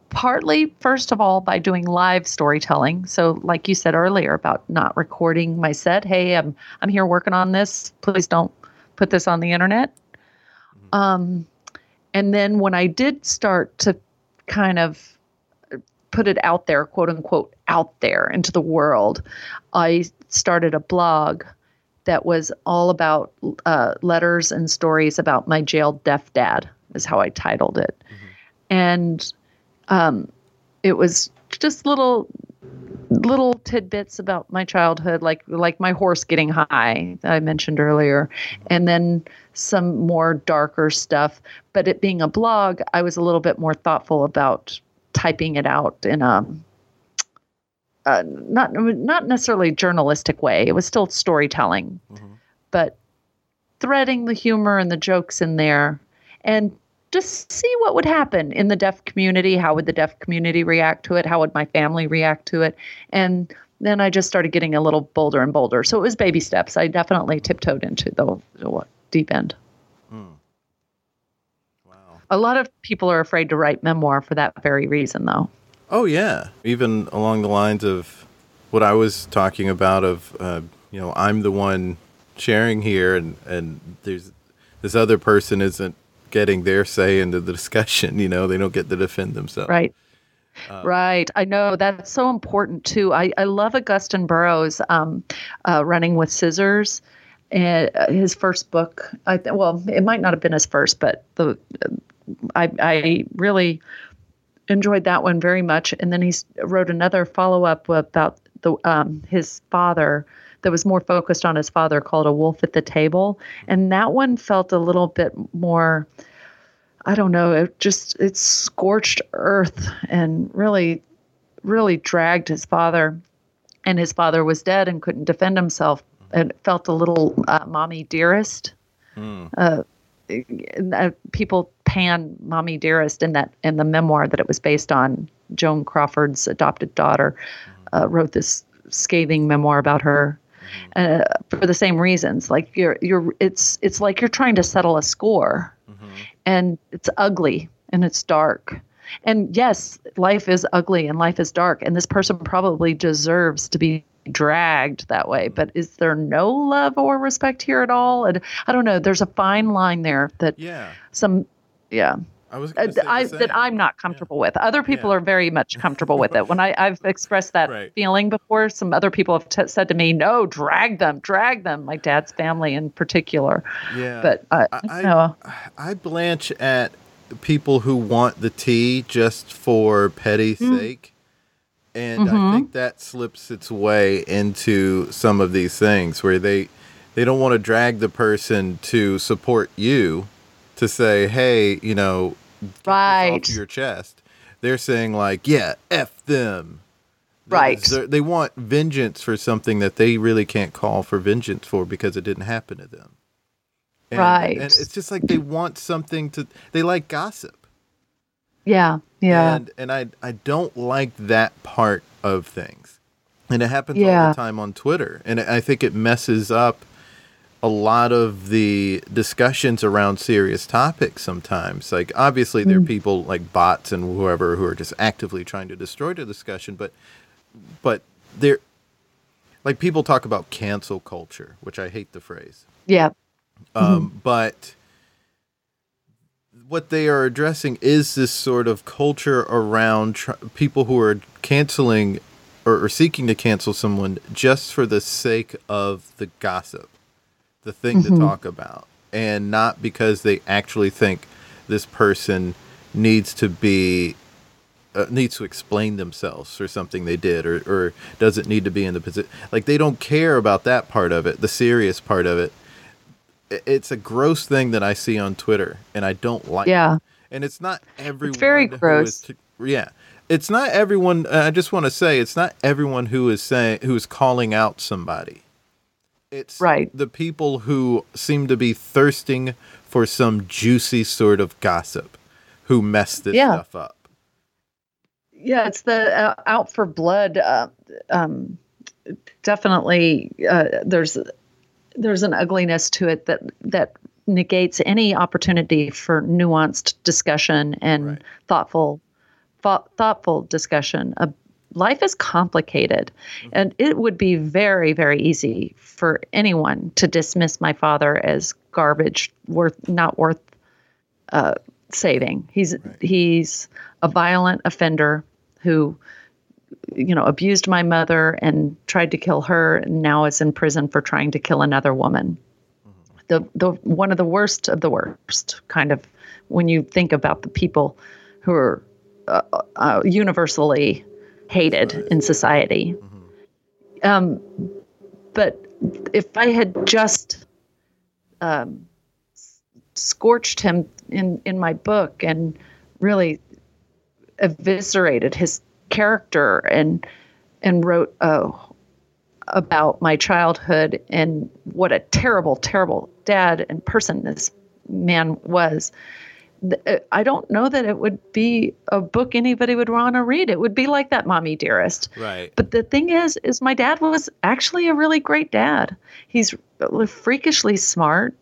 Partly, first of all, by doing live storytelling. So, like you said earlier about not recording my set. Hey, I'm I'm here working on this. Please don't put this on the internet. Um, and then when I did start to kind of put it out there, quote unquote, out there into the world, I started a blog that was all about uh, letters and stories about my jailed deaf dad, is how I titled it. And um, it was just little little tidbits about my childhood like like my horse getting high that I mentioned earlier and then some more darker stuff. But it being a blog I was a little bit more thoughtful about typing it out in a uh, not not necessarily journalistic way it was still storytelling but threading the humor and the jokes in there and just see what would happen in the deaf community. How would the deaf community react to it? How would my family react to it? And then I just started getting a little bolder and bolder. So it was baby steps. I definitely tiptoed into the, the deep end. A lot of people are afraid to write memoir for that very reason, though. Oh yeah, even along the lines of what I was talking about of uh, you know I'm the one sharing here, and and there's this other person isn't getting their say into the discussion. You know, they don't get to defend themselves. Right. Uh, right. I know that's so important too. I, I love Augusten Burroughs um, uh, running with scissors. And uh, his first book, I th- well, it might not have been his first, but the I, I really enjoyed that one very much. And then he wrote another follow up about the um, his father that was more focused on his father called A Wolf at the Table. And that one felt a little bit more, I don't know, it just, it scorched earth and really, really dragged his father. And his father was dead and couldn't defend himself. And felt a little uh, mommy dearest. Mm. Uh, uh, people pan mommy dearest in that in the memoir that it was based on joan crawford's adopted daughter uh, wrote this scathing memoir about her uh, for the same reasons. Like you're you're it's it's like you're trying to settle a score, mm-hmm. and it's ugly and it's dark. And yes, life is ugly and life is dark, and this person probably deserves to be dragged that way. But is there no love or respect here at all? And I don't know. There's a fine line there that yeah. some yeah I was uh, I, that I'm not comfortable yeah. with. Other people yeah. are very much comfortable with it. When I, have expressed that right. feeling before, some other people have t- said to me, "No, drag them, drag them." My dad's family in particular. Yeah, but uh, I, I, I blanch at people who want the tea just for petty mm. sake. And mm-hmm. I think that slips its way into some of these things where they they don't want to drag the person to support you to say, hey, you know, right off your chest. They're saying like, yeah, f them. Right. They want vengeance for something that they really can't call for vengeance for because it didn't happen to them. And, right. And it's just like they want something to. They like gossip. Yeah. Yeah. And and I I don't like that part of things, and it happens yeah. all the time on Twitter, and I think it messes up a lot of the discussions around serious topics sometimes. Like, obviously, there are mm. people like bots and whoever who are just actively trying to destroy the discussion, but, but there, like, people talk about cancel culture, which I hate the phrase. Yeah. Um, mm-hmm. But what they are addressing is this sort of culture around tr- people who are canceling or, or seeking to cancel someone just for the sake of the gossip the thing mm-hmm. to talk about and not because they actually think this person needs to be uh, needs to explain themselves or something they did or, or doesn't need to be in the position like they don't care about that part of it the serious part of it it's a gross thing that i see on twitter and i don't like yeah it. and it's not everyone it's very gross to, yeah it's not everyone i just want to say it's not everyone who is saying who is calling out somebody it's right. the people who seem to be thirsting for some juicy sort of gossip who mess this yeah. stuff up. Yeah, it's the uh, out for blood. Uh, um, definitely, uh, there's there's an ugliness to it that that negates any opportunity for nuanced discussion and right. thoughtful thought, thoughtful discussion life is complicated mm-hmm. and it would be very very easy for anyone to dismiss my father as garbage worth not worth uh, saving he's right. he's a violent offender who you know abused my mother and tried to kill her and now is in prison for trying to kill another woman mm-hmm. the the one of the worst of the worst kind of when you think about the people who are uh, uh, universally hated in society. Mm-hmm. Um, but if I had just um, scorched him in, in my book and really eviscerated his character and and wrote uh, about my childhood and what a terrible, terrible dad and person this man was. Uh, I don't know that it would be a book anybody would want to read. It would be like that Mommy Dearest. Right. But the thing is, is my dad was actually a really great dad. He's freakishly smart.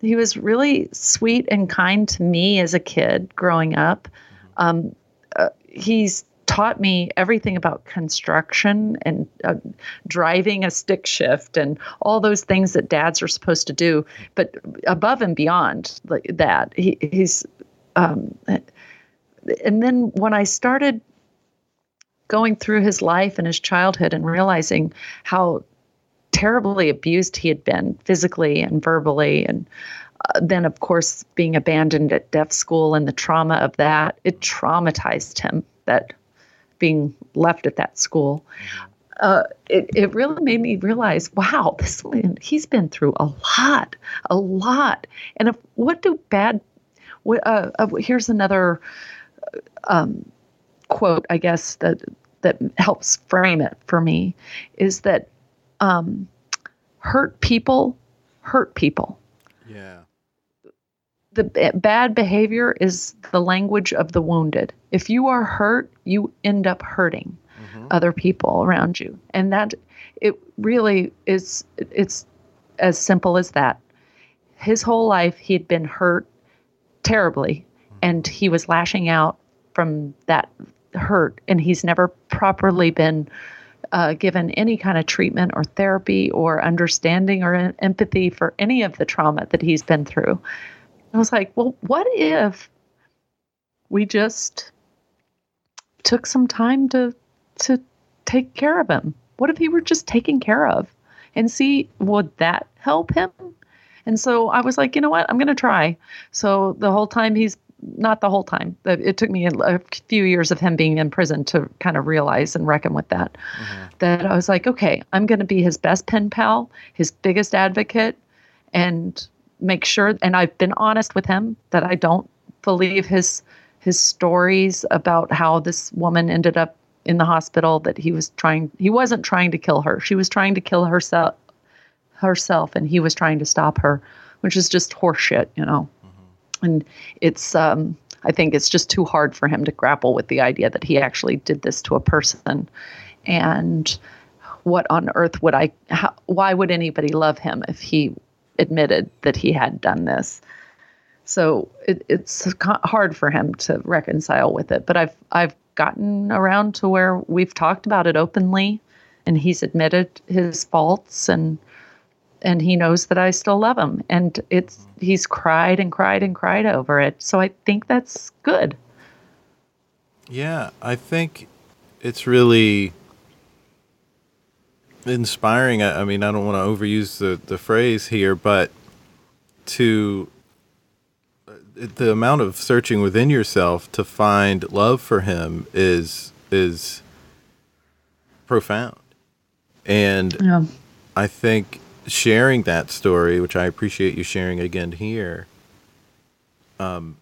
He was really sweet and kind to me as a kid growing up. Mm-hmm. Um, uh, he's taught me everything about construction and uh, driving a stick shift and all those things that dads are supposed to do. But above and beyond that, he, he's. Um, and then when I started going through his life and his childhood and realizing how terribly abused he had been physically and verbally and uh, then of course being abandoned at deaf school and the trauma of that it traumatized him that being left at that school, uh, it, it really made me realize, wow, this man, he's been through a lot, a lot. And if, what do bad, uh, uh, here's another um, quote, I guess, that, that helps frame it for me is that um, hurt people hurt people. Yeah the b- bad behavior is the language of the wounded. If you are hurt, you end up hurting mm-hmm. other people around you. And that it really is it's as simple as that. His whole life he had been hurt terribly mm-hmm. and he was lashing out from that hurt and he's never properly been uh, given any kind of treatment or therapy or understanding or empathy for any of the trauma that he's been through. I was like, well, what if we just took some time to to take care of him? What if he were just taken care of and see would that help him? And so I was like, you know what? I'm going to try. So the whole time he's not the whole time. It took me a few years of him being in prison to kind of realize and reckon with that. Mm-hmm. That I was like, okay, I'm going to be his best pen pal, his biggest advocate, and make sure and I've been honest with him that I don't believe his his stories about how this woman ended up in the hospital that he was trying he wasn't trying to kill her. She was trying to kill herself herself and he was trying to stop her, which is just horseshit, you know. Mm-hmm. And it's um I think it's just too hard for him to grapple with the idea that he actually did this to a person. And what on earth would I how, why would anybody love him if he admitted that he had done this. So it, it's hard for him to reconcile with it. But I've I've gotten around to where we've talked about it openly, and he's admitted his faults and and he knows that I still love him. And it's he's cried and cried and cried over it. So I think that's good. Yeah, I think it's really inspiring. I, I mean, I don't want to overuse the, the phrase here, but to the amount of searching within yourself to find love for him is is profound. And yeah. I think sharing that story, which I appreciate you sharing again here, um,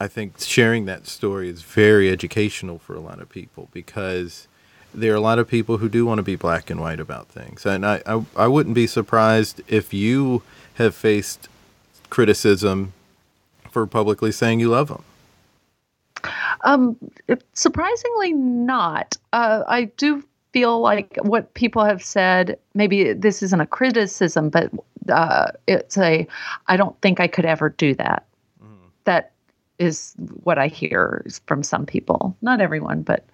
I think sharing that story is very educational for a lot of people because there are a lot of people who do want to be black and white about things. And I, I, I wouldn't be surprised if you have faced criticism for publicly saying you love them. Um, surprisingly not. Uh, I do feel like what people have said, maybe this isn't a criticism, but uh, it's a, I don't think I could ever do that. Mm. That is what I hear from some people. Not everyone, but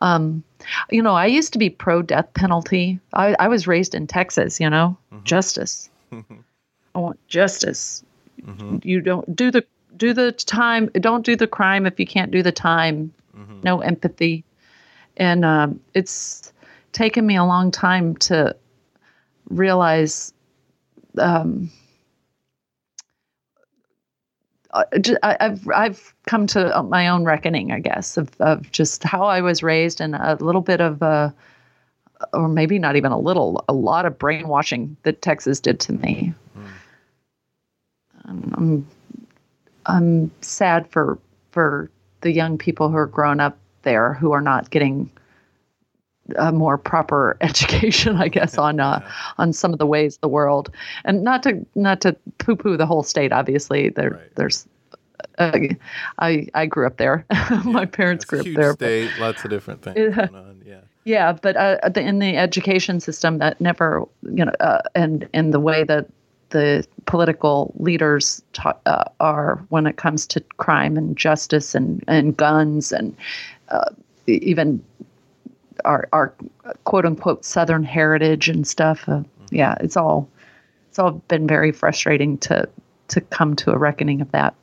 um, you know, I used to be pro death penalty. I, I was raised in Texas, you know, mm-hmm. justice. I want justice. Mm-hmm. You don't do the do the time. Don't do the crime if you can't do the time. Mm-hmm. No empathy, and um, it's taken me a long time to realize um, I've I've come to my own reckoning, I guess, of of just how I was raised and a little bit of uh, or maybe not even a little, a lot of brainwashing that Texas did to me. Mm. I'm I'm sad for for the young people who are growing up there who are not getting a more proper education, I guess, on uh, on some of the ways of the world, and not to not to poo poo the whole state. Obviously, there Right. there's. Uh, I I grew up there. My parents grew up there. but- state, lots of different things Yeah. going on. Yeah. yeah, but uh, the, in the education system, that never, you know, uh, and in the way that the political leaders ta- uh, are when it comes to crime and justice and, and guns and uh, even our our quote unquote Southern heritage and stuff. Uh, yeah, it's all it's all been very frustrating to to come to a reckoning of that.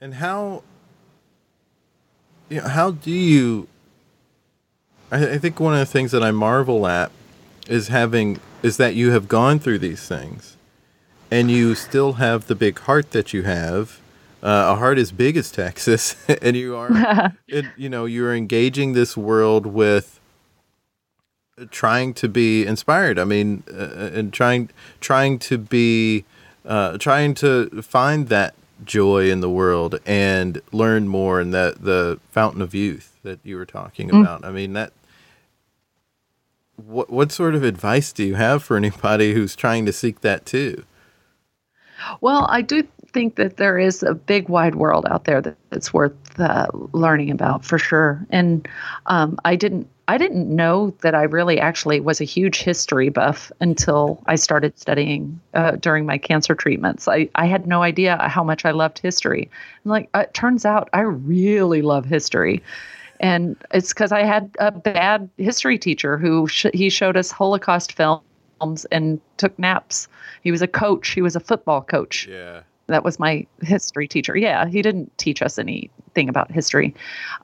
And how, you know, how do you? I, I think one of the things that I marvel at is having is that you have gone through these things, and you still have the big heart that you have, uh, a heart as big as Texas, and you are, it, you know, you're engaging this world with trying to be inspired. I mean, uh, and trying trying to be uh, trying to find that joy in the world and learn more and that the fountain of youth that you were talking about. I mean that. What what sort of advice do you have for anybody who's trying to seek that too? Well, I do think that there is a big wide world out there that, that's worth uh, learning about for sure. And um, I didn't I didn't know that I really actually was a huge history buff until I started studying uh, during my cancer treatments. I, I had no idea how much I loved history. And like uh, it turns out, I really love history. And it's because I had a bad history teacher who sh- he showed us Holocaust films and took naps. He was a coach. He was a football coach. Yeah. That was my history teacher. Yeah, he didn't teach us anything about history.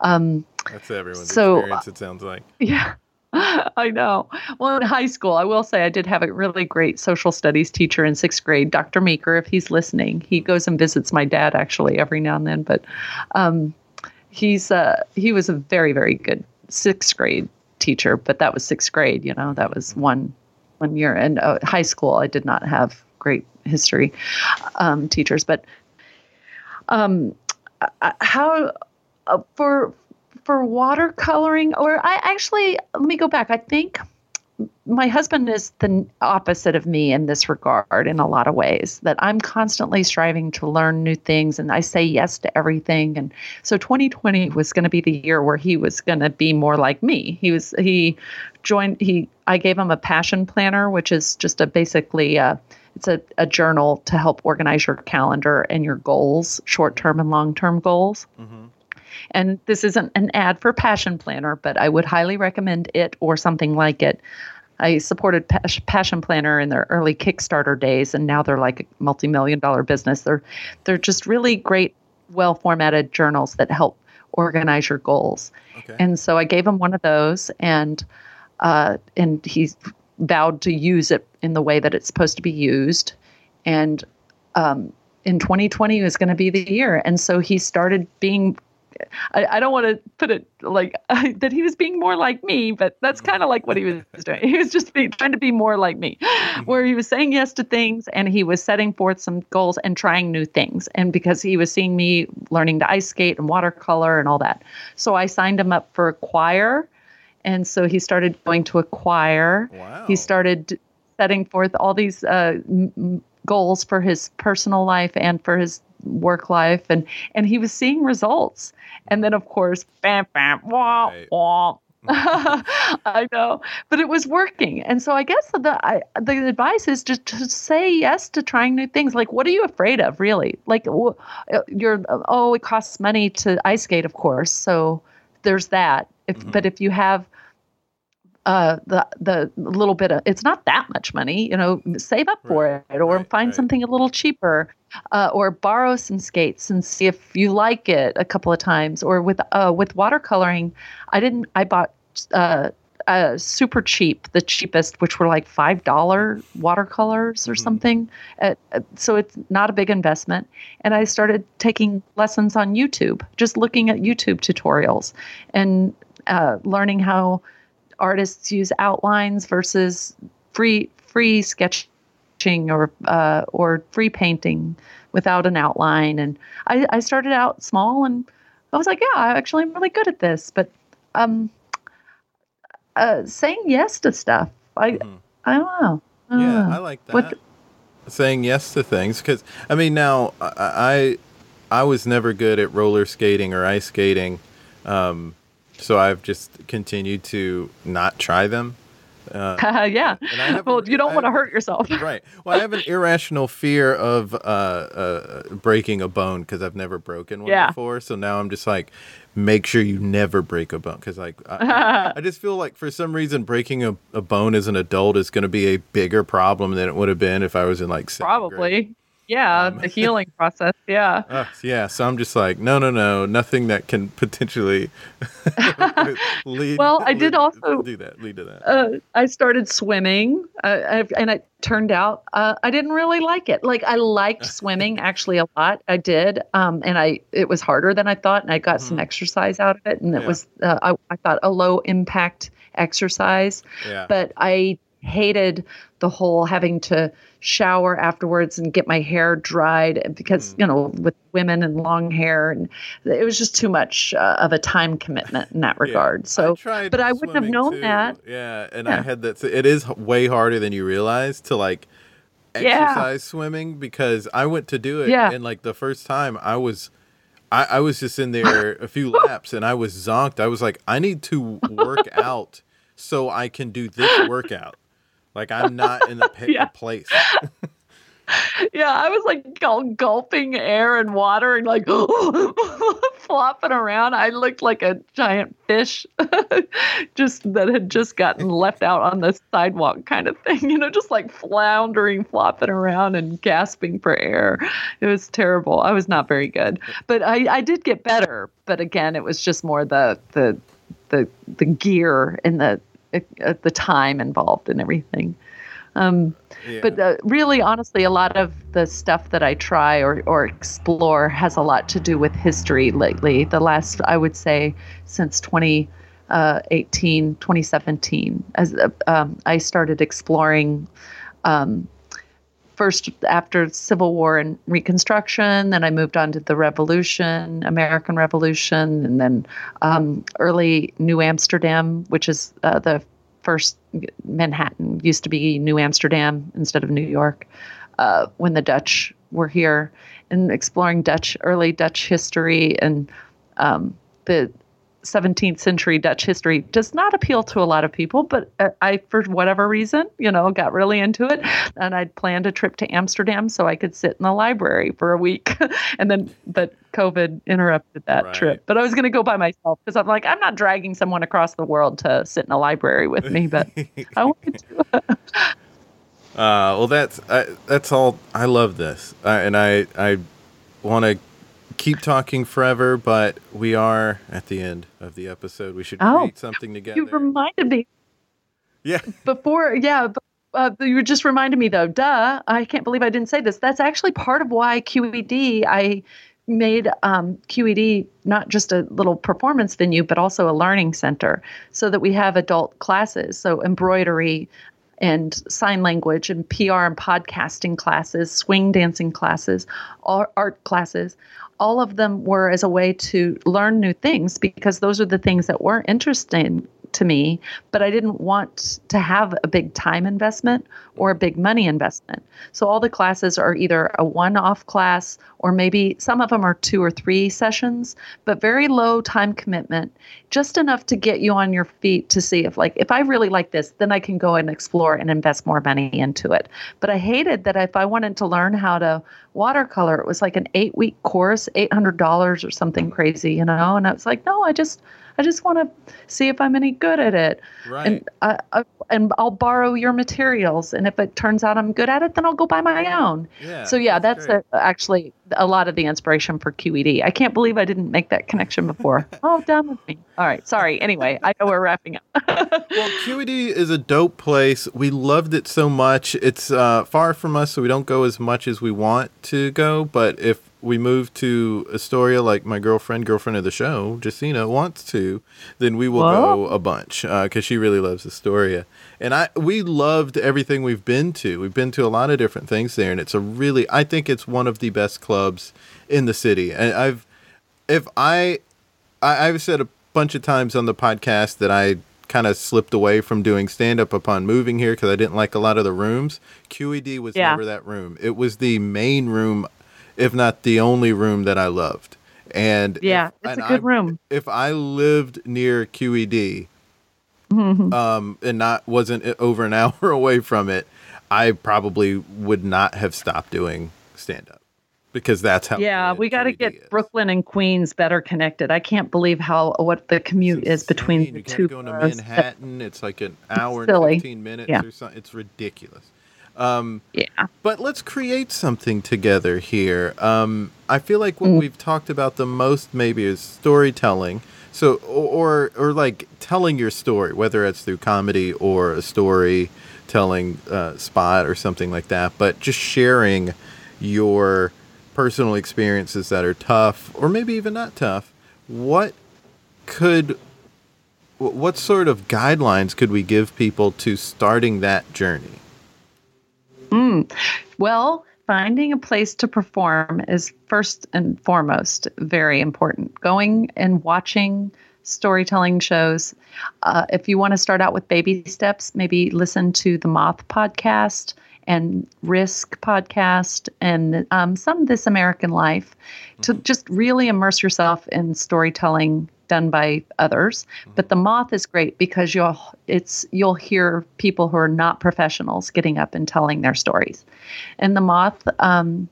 Um, That's everyone's So, experience, it sounds like. yeah, I know. Well, in high school, I will say I did have a really great social studies teacher in sixth grade, Dr. Meeker, if he's listening. He goes and visits my dad actually every now and then, but um, he's uh, he was a very very good sixth grade teacher. But that was sixth grade, you know, that was one one year. And uh, high school, I did not have great history um, teachers, but um, uh, how uh, for for watercoloring or i actually let me go back. I think my husband is the opposite of me in this regard in a lot of ways that i'm constantly striving to learn new things and i say yes to everything. And so 2020 was going to be the year where he was going to be more like me. He was he joined he i gave him a passion planner which is just a basically it's a, a journal to help organize your calendar and your goals short-term and long-term goals and this isn't an ad for Passion Planner, but I would highly recommend it or something like it. I supported Passion Planner in their early Kickstarter days, and now they're like a multi-million dollar business. They're they're just really great, well formatted journals that help organize your goals. Okay. And so I gave him one of those, and uh, and he vowed to use it in the way that it's supposed to be used. And um, in 2020 was going to be the year, and so he started being. I, I don't want to put it like that he was being more like me, but that's kind of like what he was doing. He was just being, trying to be more like me, where he was saying yes to things and he was setting forth some goals and trying new things. And because he was seeing me learning to ice skate and watercolor and all that, so I signed him up for a choir and so he started going to a choir. Wow. He started setting forth all these uh, m- goals for his personal life and for his work life, and and he was seeing results. And then, of course, bam, bam, wah, Right. wah. I know, but it was working, and so I guess the I, the advice is just to say yes to trying new things. Like, what are you afraid of, really? Like, uh, you're oh, it costs money to ice skate, of course. So there's that. If but if you have uh, the the little bit of it's not that much money, you know, save up for it or right, find right. something a little cheaper, uh, or borrow some skates and see if you like it a couple of times. Or with uh, with watercoloring, I didn't. I bought uh, uh, super cheap, the cheapest, which were like five dollar watercolors or something. Uh, uh, so it's not a big investment. And I started taking lessons on YouTube, just looking at YouTube tutorials and uh, learning how artists use outlines versus free free sketching or uh, or free painting without an outline. And I, I started out small and I was like, yeah, I actually am really good at this. But um, uh, saying yes to stuff. I Mhm. I don't know. I don't Yeah, know. I like that. What Saying yes to things because I mean now I, I I was never good at roller skating or ice skating, um, so I've just continued to not try them. Uh, yeah. Well, you don't want to hurt yourself. right. Well, I have an irrational fear of uh, uh, breaking a bone because I've never broken one Yeah. before. So now I'm just like, make sure you never break a bone because like I, I- I just feel like for some reason breaking a, a bone as an adult is going to be a bigger problem than it would have been if I was in like probably. grade. Yeah, Um, the healing process. Yeah. Uh, yeah, so I'm just like, no, no, no, nothing that can potentially lead. Well, I did lead- also- do that. Lead to that. Uh, I started swimming, uh, and it turned out uh, I didn't really like it. Like I liked swimming actually a lot. I did, um, and I it was harder than I thought, and I got some exercise out of it. And it Yeah. was uh, I, I thought a low impact exercise, yeah. but I hated the whole having to shower afterwards and get my hair dried because Mm. you know with women and long hair and it was just too much uh, of a time commitment in that Yeah. regard. So tried but I wouldn't have known too. that. Yeah, and I had that. So it is way harder than you realize to like Yeah. exercise swimming because I went to do it, Yeah. and like the first time I was. I, I was just in there a few laps and I was zonked. I was like, I need to work out so I can do this workout. Like I'm not in the pa- Yeah. place. Yeah, I was like gul- gulping air and water and like flopping around. I looked like a giant fish, just that had just gotten left out on the sidewalk, kind of thing. You know, just like floundering, flopping around, and gasping for air. It was terrible. I was not very good, but I, I did get better. But again, it was just more the the the the gear and the uh, the time involved and everything. Um, Yeah. but uh, really, honestly, a lot of the stuff that I try or, or explore has a lot to do with history lately. The last, I would say, since 2018, 2017, as uh, um, I started exploring. Um, First, after Civil War and Reconstruction, then I moved on to the Revolution, American Revolution, and then um, early New Amsterdam, which is uh, the first Manhattan used to be New Amsterdam instead of New York uh, when the Dutch were here, and exploring Dutch early Dutch history and um, the 17th century Dutch history does not appeal to a lot of people, but uh, I, for whatever reason, you know, got really into it. And I'd planned a trip to Amsterdam so I could sit in the library for a week. and then, but COVID interrupted that Right. trip. But I was going to go by myself because I'm like, I'm not dragging someone across the world to sit in a library with me, but I wanted to. Uh, well, that's I, that's all. I love this, uh, and I I want to keep talking forever, but we are at the end of the episode. We should Oh, create something together. You reminded me. Yeah, before yeah uh, you just reminded me though. Duh i can't believe i didn't say this. That's actually part of why QED i made um, QED not just a little performance venue but also a learning center so that we have adult classes. So embroidery and sign language and pr and podcasting classes swing dancing classes art classes all of them were as a way to learn new things because those are the things that were interesting to me, but I didn't want to have a big time investment or a big money investment. So all the classes are either a one off class or maybe some of them are two or three sessions, but very low time commitment, just enough to get you on your feet to see if, like, if I really like this, then I can go and explore and invest more money into it. But I hated that if I wanted to learn how to watercolor, it was like an eight week course, $800 or something crazy, you know? And I was like, no, I just, I just want to see if I'm any good at it. right. And I, I, and I'll borrow your materials. And if it turns out I'm good at it, then I'll go buy my own. yeah. so yeah, that's great. a, actually a lot of the inspiration for QED. I can't believe I didn't make that connection before. oh, done with me. All right, sorry. Anyway, I know we're wrapping up. Well, QED is a dope place. We loved it so much. It's uh, far from us, so we don't go as much as we want to go. But if we move to Astoria, like my girlfriend, girlfriend of the show, Jacina, wants to, then we will go a bunch uh, because she really loves Astoria. And I, we loved everything we've been to. We've been to a lot of different things there, and it's a really, I think it's one of the best clubs in the city. And I've, if I I, I've said a bunch of times on the podcast that I kind of slipped away from doing stand up upon moving here because I didn't like a lot of the rooms. QED was Yeah. never that room. It was the main room, if not the only room that I loved. And Yeah, if- it's and a good I- room. If I lived near QED, Mm-hmm. um, and not wasn't over an hour away from it, I probably would not have stopped doing stand up because that's how. Yeah, we got to get is. Brooklyn and Queens better connected. I can't believe how what the commute is between insane. the you gotta go into. Manhattan. It's like an hour and. 15 minutes Yeah. or something. It's ridiculous. Um, Yeah. but let's create something together here. Um, I feel like Mm. what we've talked about the most maybe is storytelling. So, or, or like telling your story, whether it's through comedy or a storytelling uh, spot or something like that. But just sharing your personal experiences that are tough, or maybe even not tough. What could what sort of guidelines could we give people to starting that journey? Well, finding a place to perform is first and foremost very important. Going and watching storytelling shows. Uh, if you want to start out with baby steps, maybe listen to the Moth podcast and Risk podcast and um, some This American Life to just really immerse yourself in storytelling done by others. But the Moth is great because you'll it's you'll hear people who are not professionals getting up and telling their stories. And the Moth um,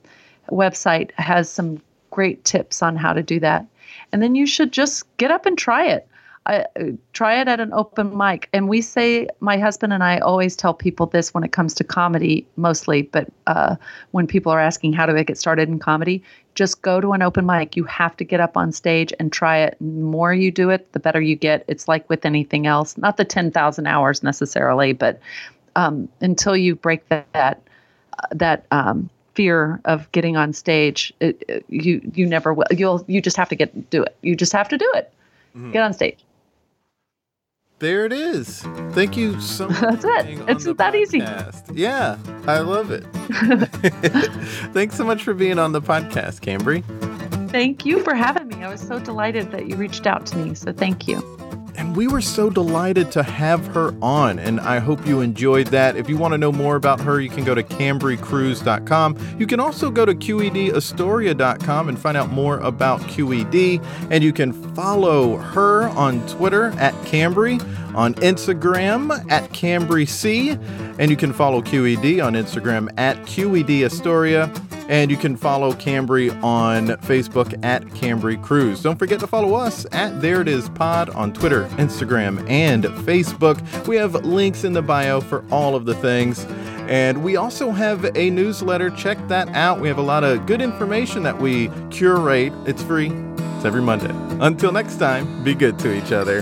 website has some great tips on how to do that. And then you should just get up and try it. I, try it at an open mic. And we say, my husband and I always tell people this when it comes to comedy, mostly, but uh, when people are asking how do I get started in comedy, just go to an open mic. You have to get up on stage and try it. The more you do it, the better you get. It's like with anything else, not the 10,000 hours necessarily, but um, until you break that, that, that um, fear of getting on stage, it, it- you, you never will. You'll, you just have to get, do it. You just have to do it. Get on stage. There it is. Thank you so much. That's it. It's that easy. Yeah, I love it. Thanks so much for being on the podcast, Kambri. Thank you for having me. I was so delighted that you reached out to me. So thank you. And we were so delighted to have her on, and I hope you enjoyed that. If you want to know more about her, you can go to kambricrews.com. You can also go to QEDastoria.com and find out more about QED. And you can follow her on Twitter at Kambri, on Instagram at KambriC, and you can follow QED on Instagram at QED Astoria. And you can follow Kambri on Facebook at Kambri Crews. Don't forget to follow us at There It Is Pod on Twitter, Instagram, and Facebook. We have links in the bio for all of the things. And we also have a newsletter. Check that out. We have a lot of good information that we curate. It's free. It's every Monday. Until next time, be good to each other.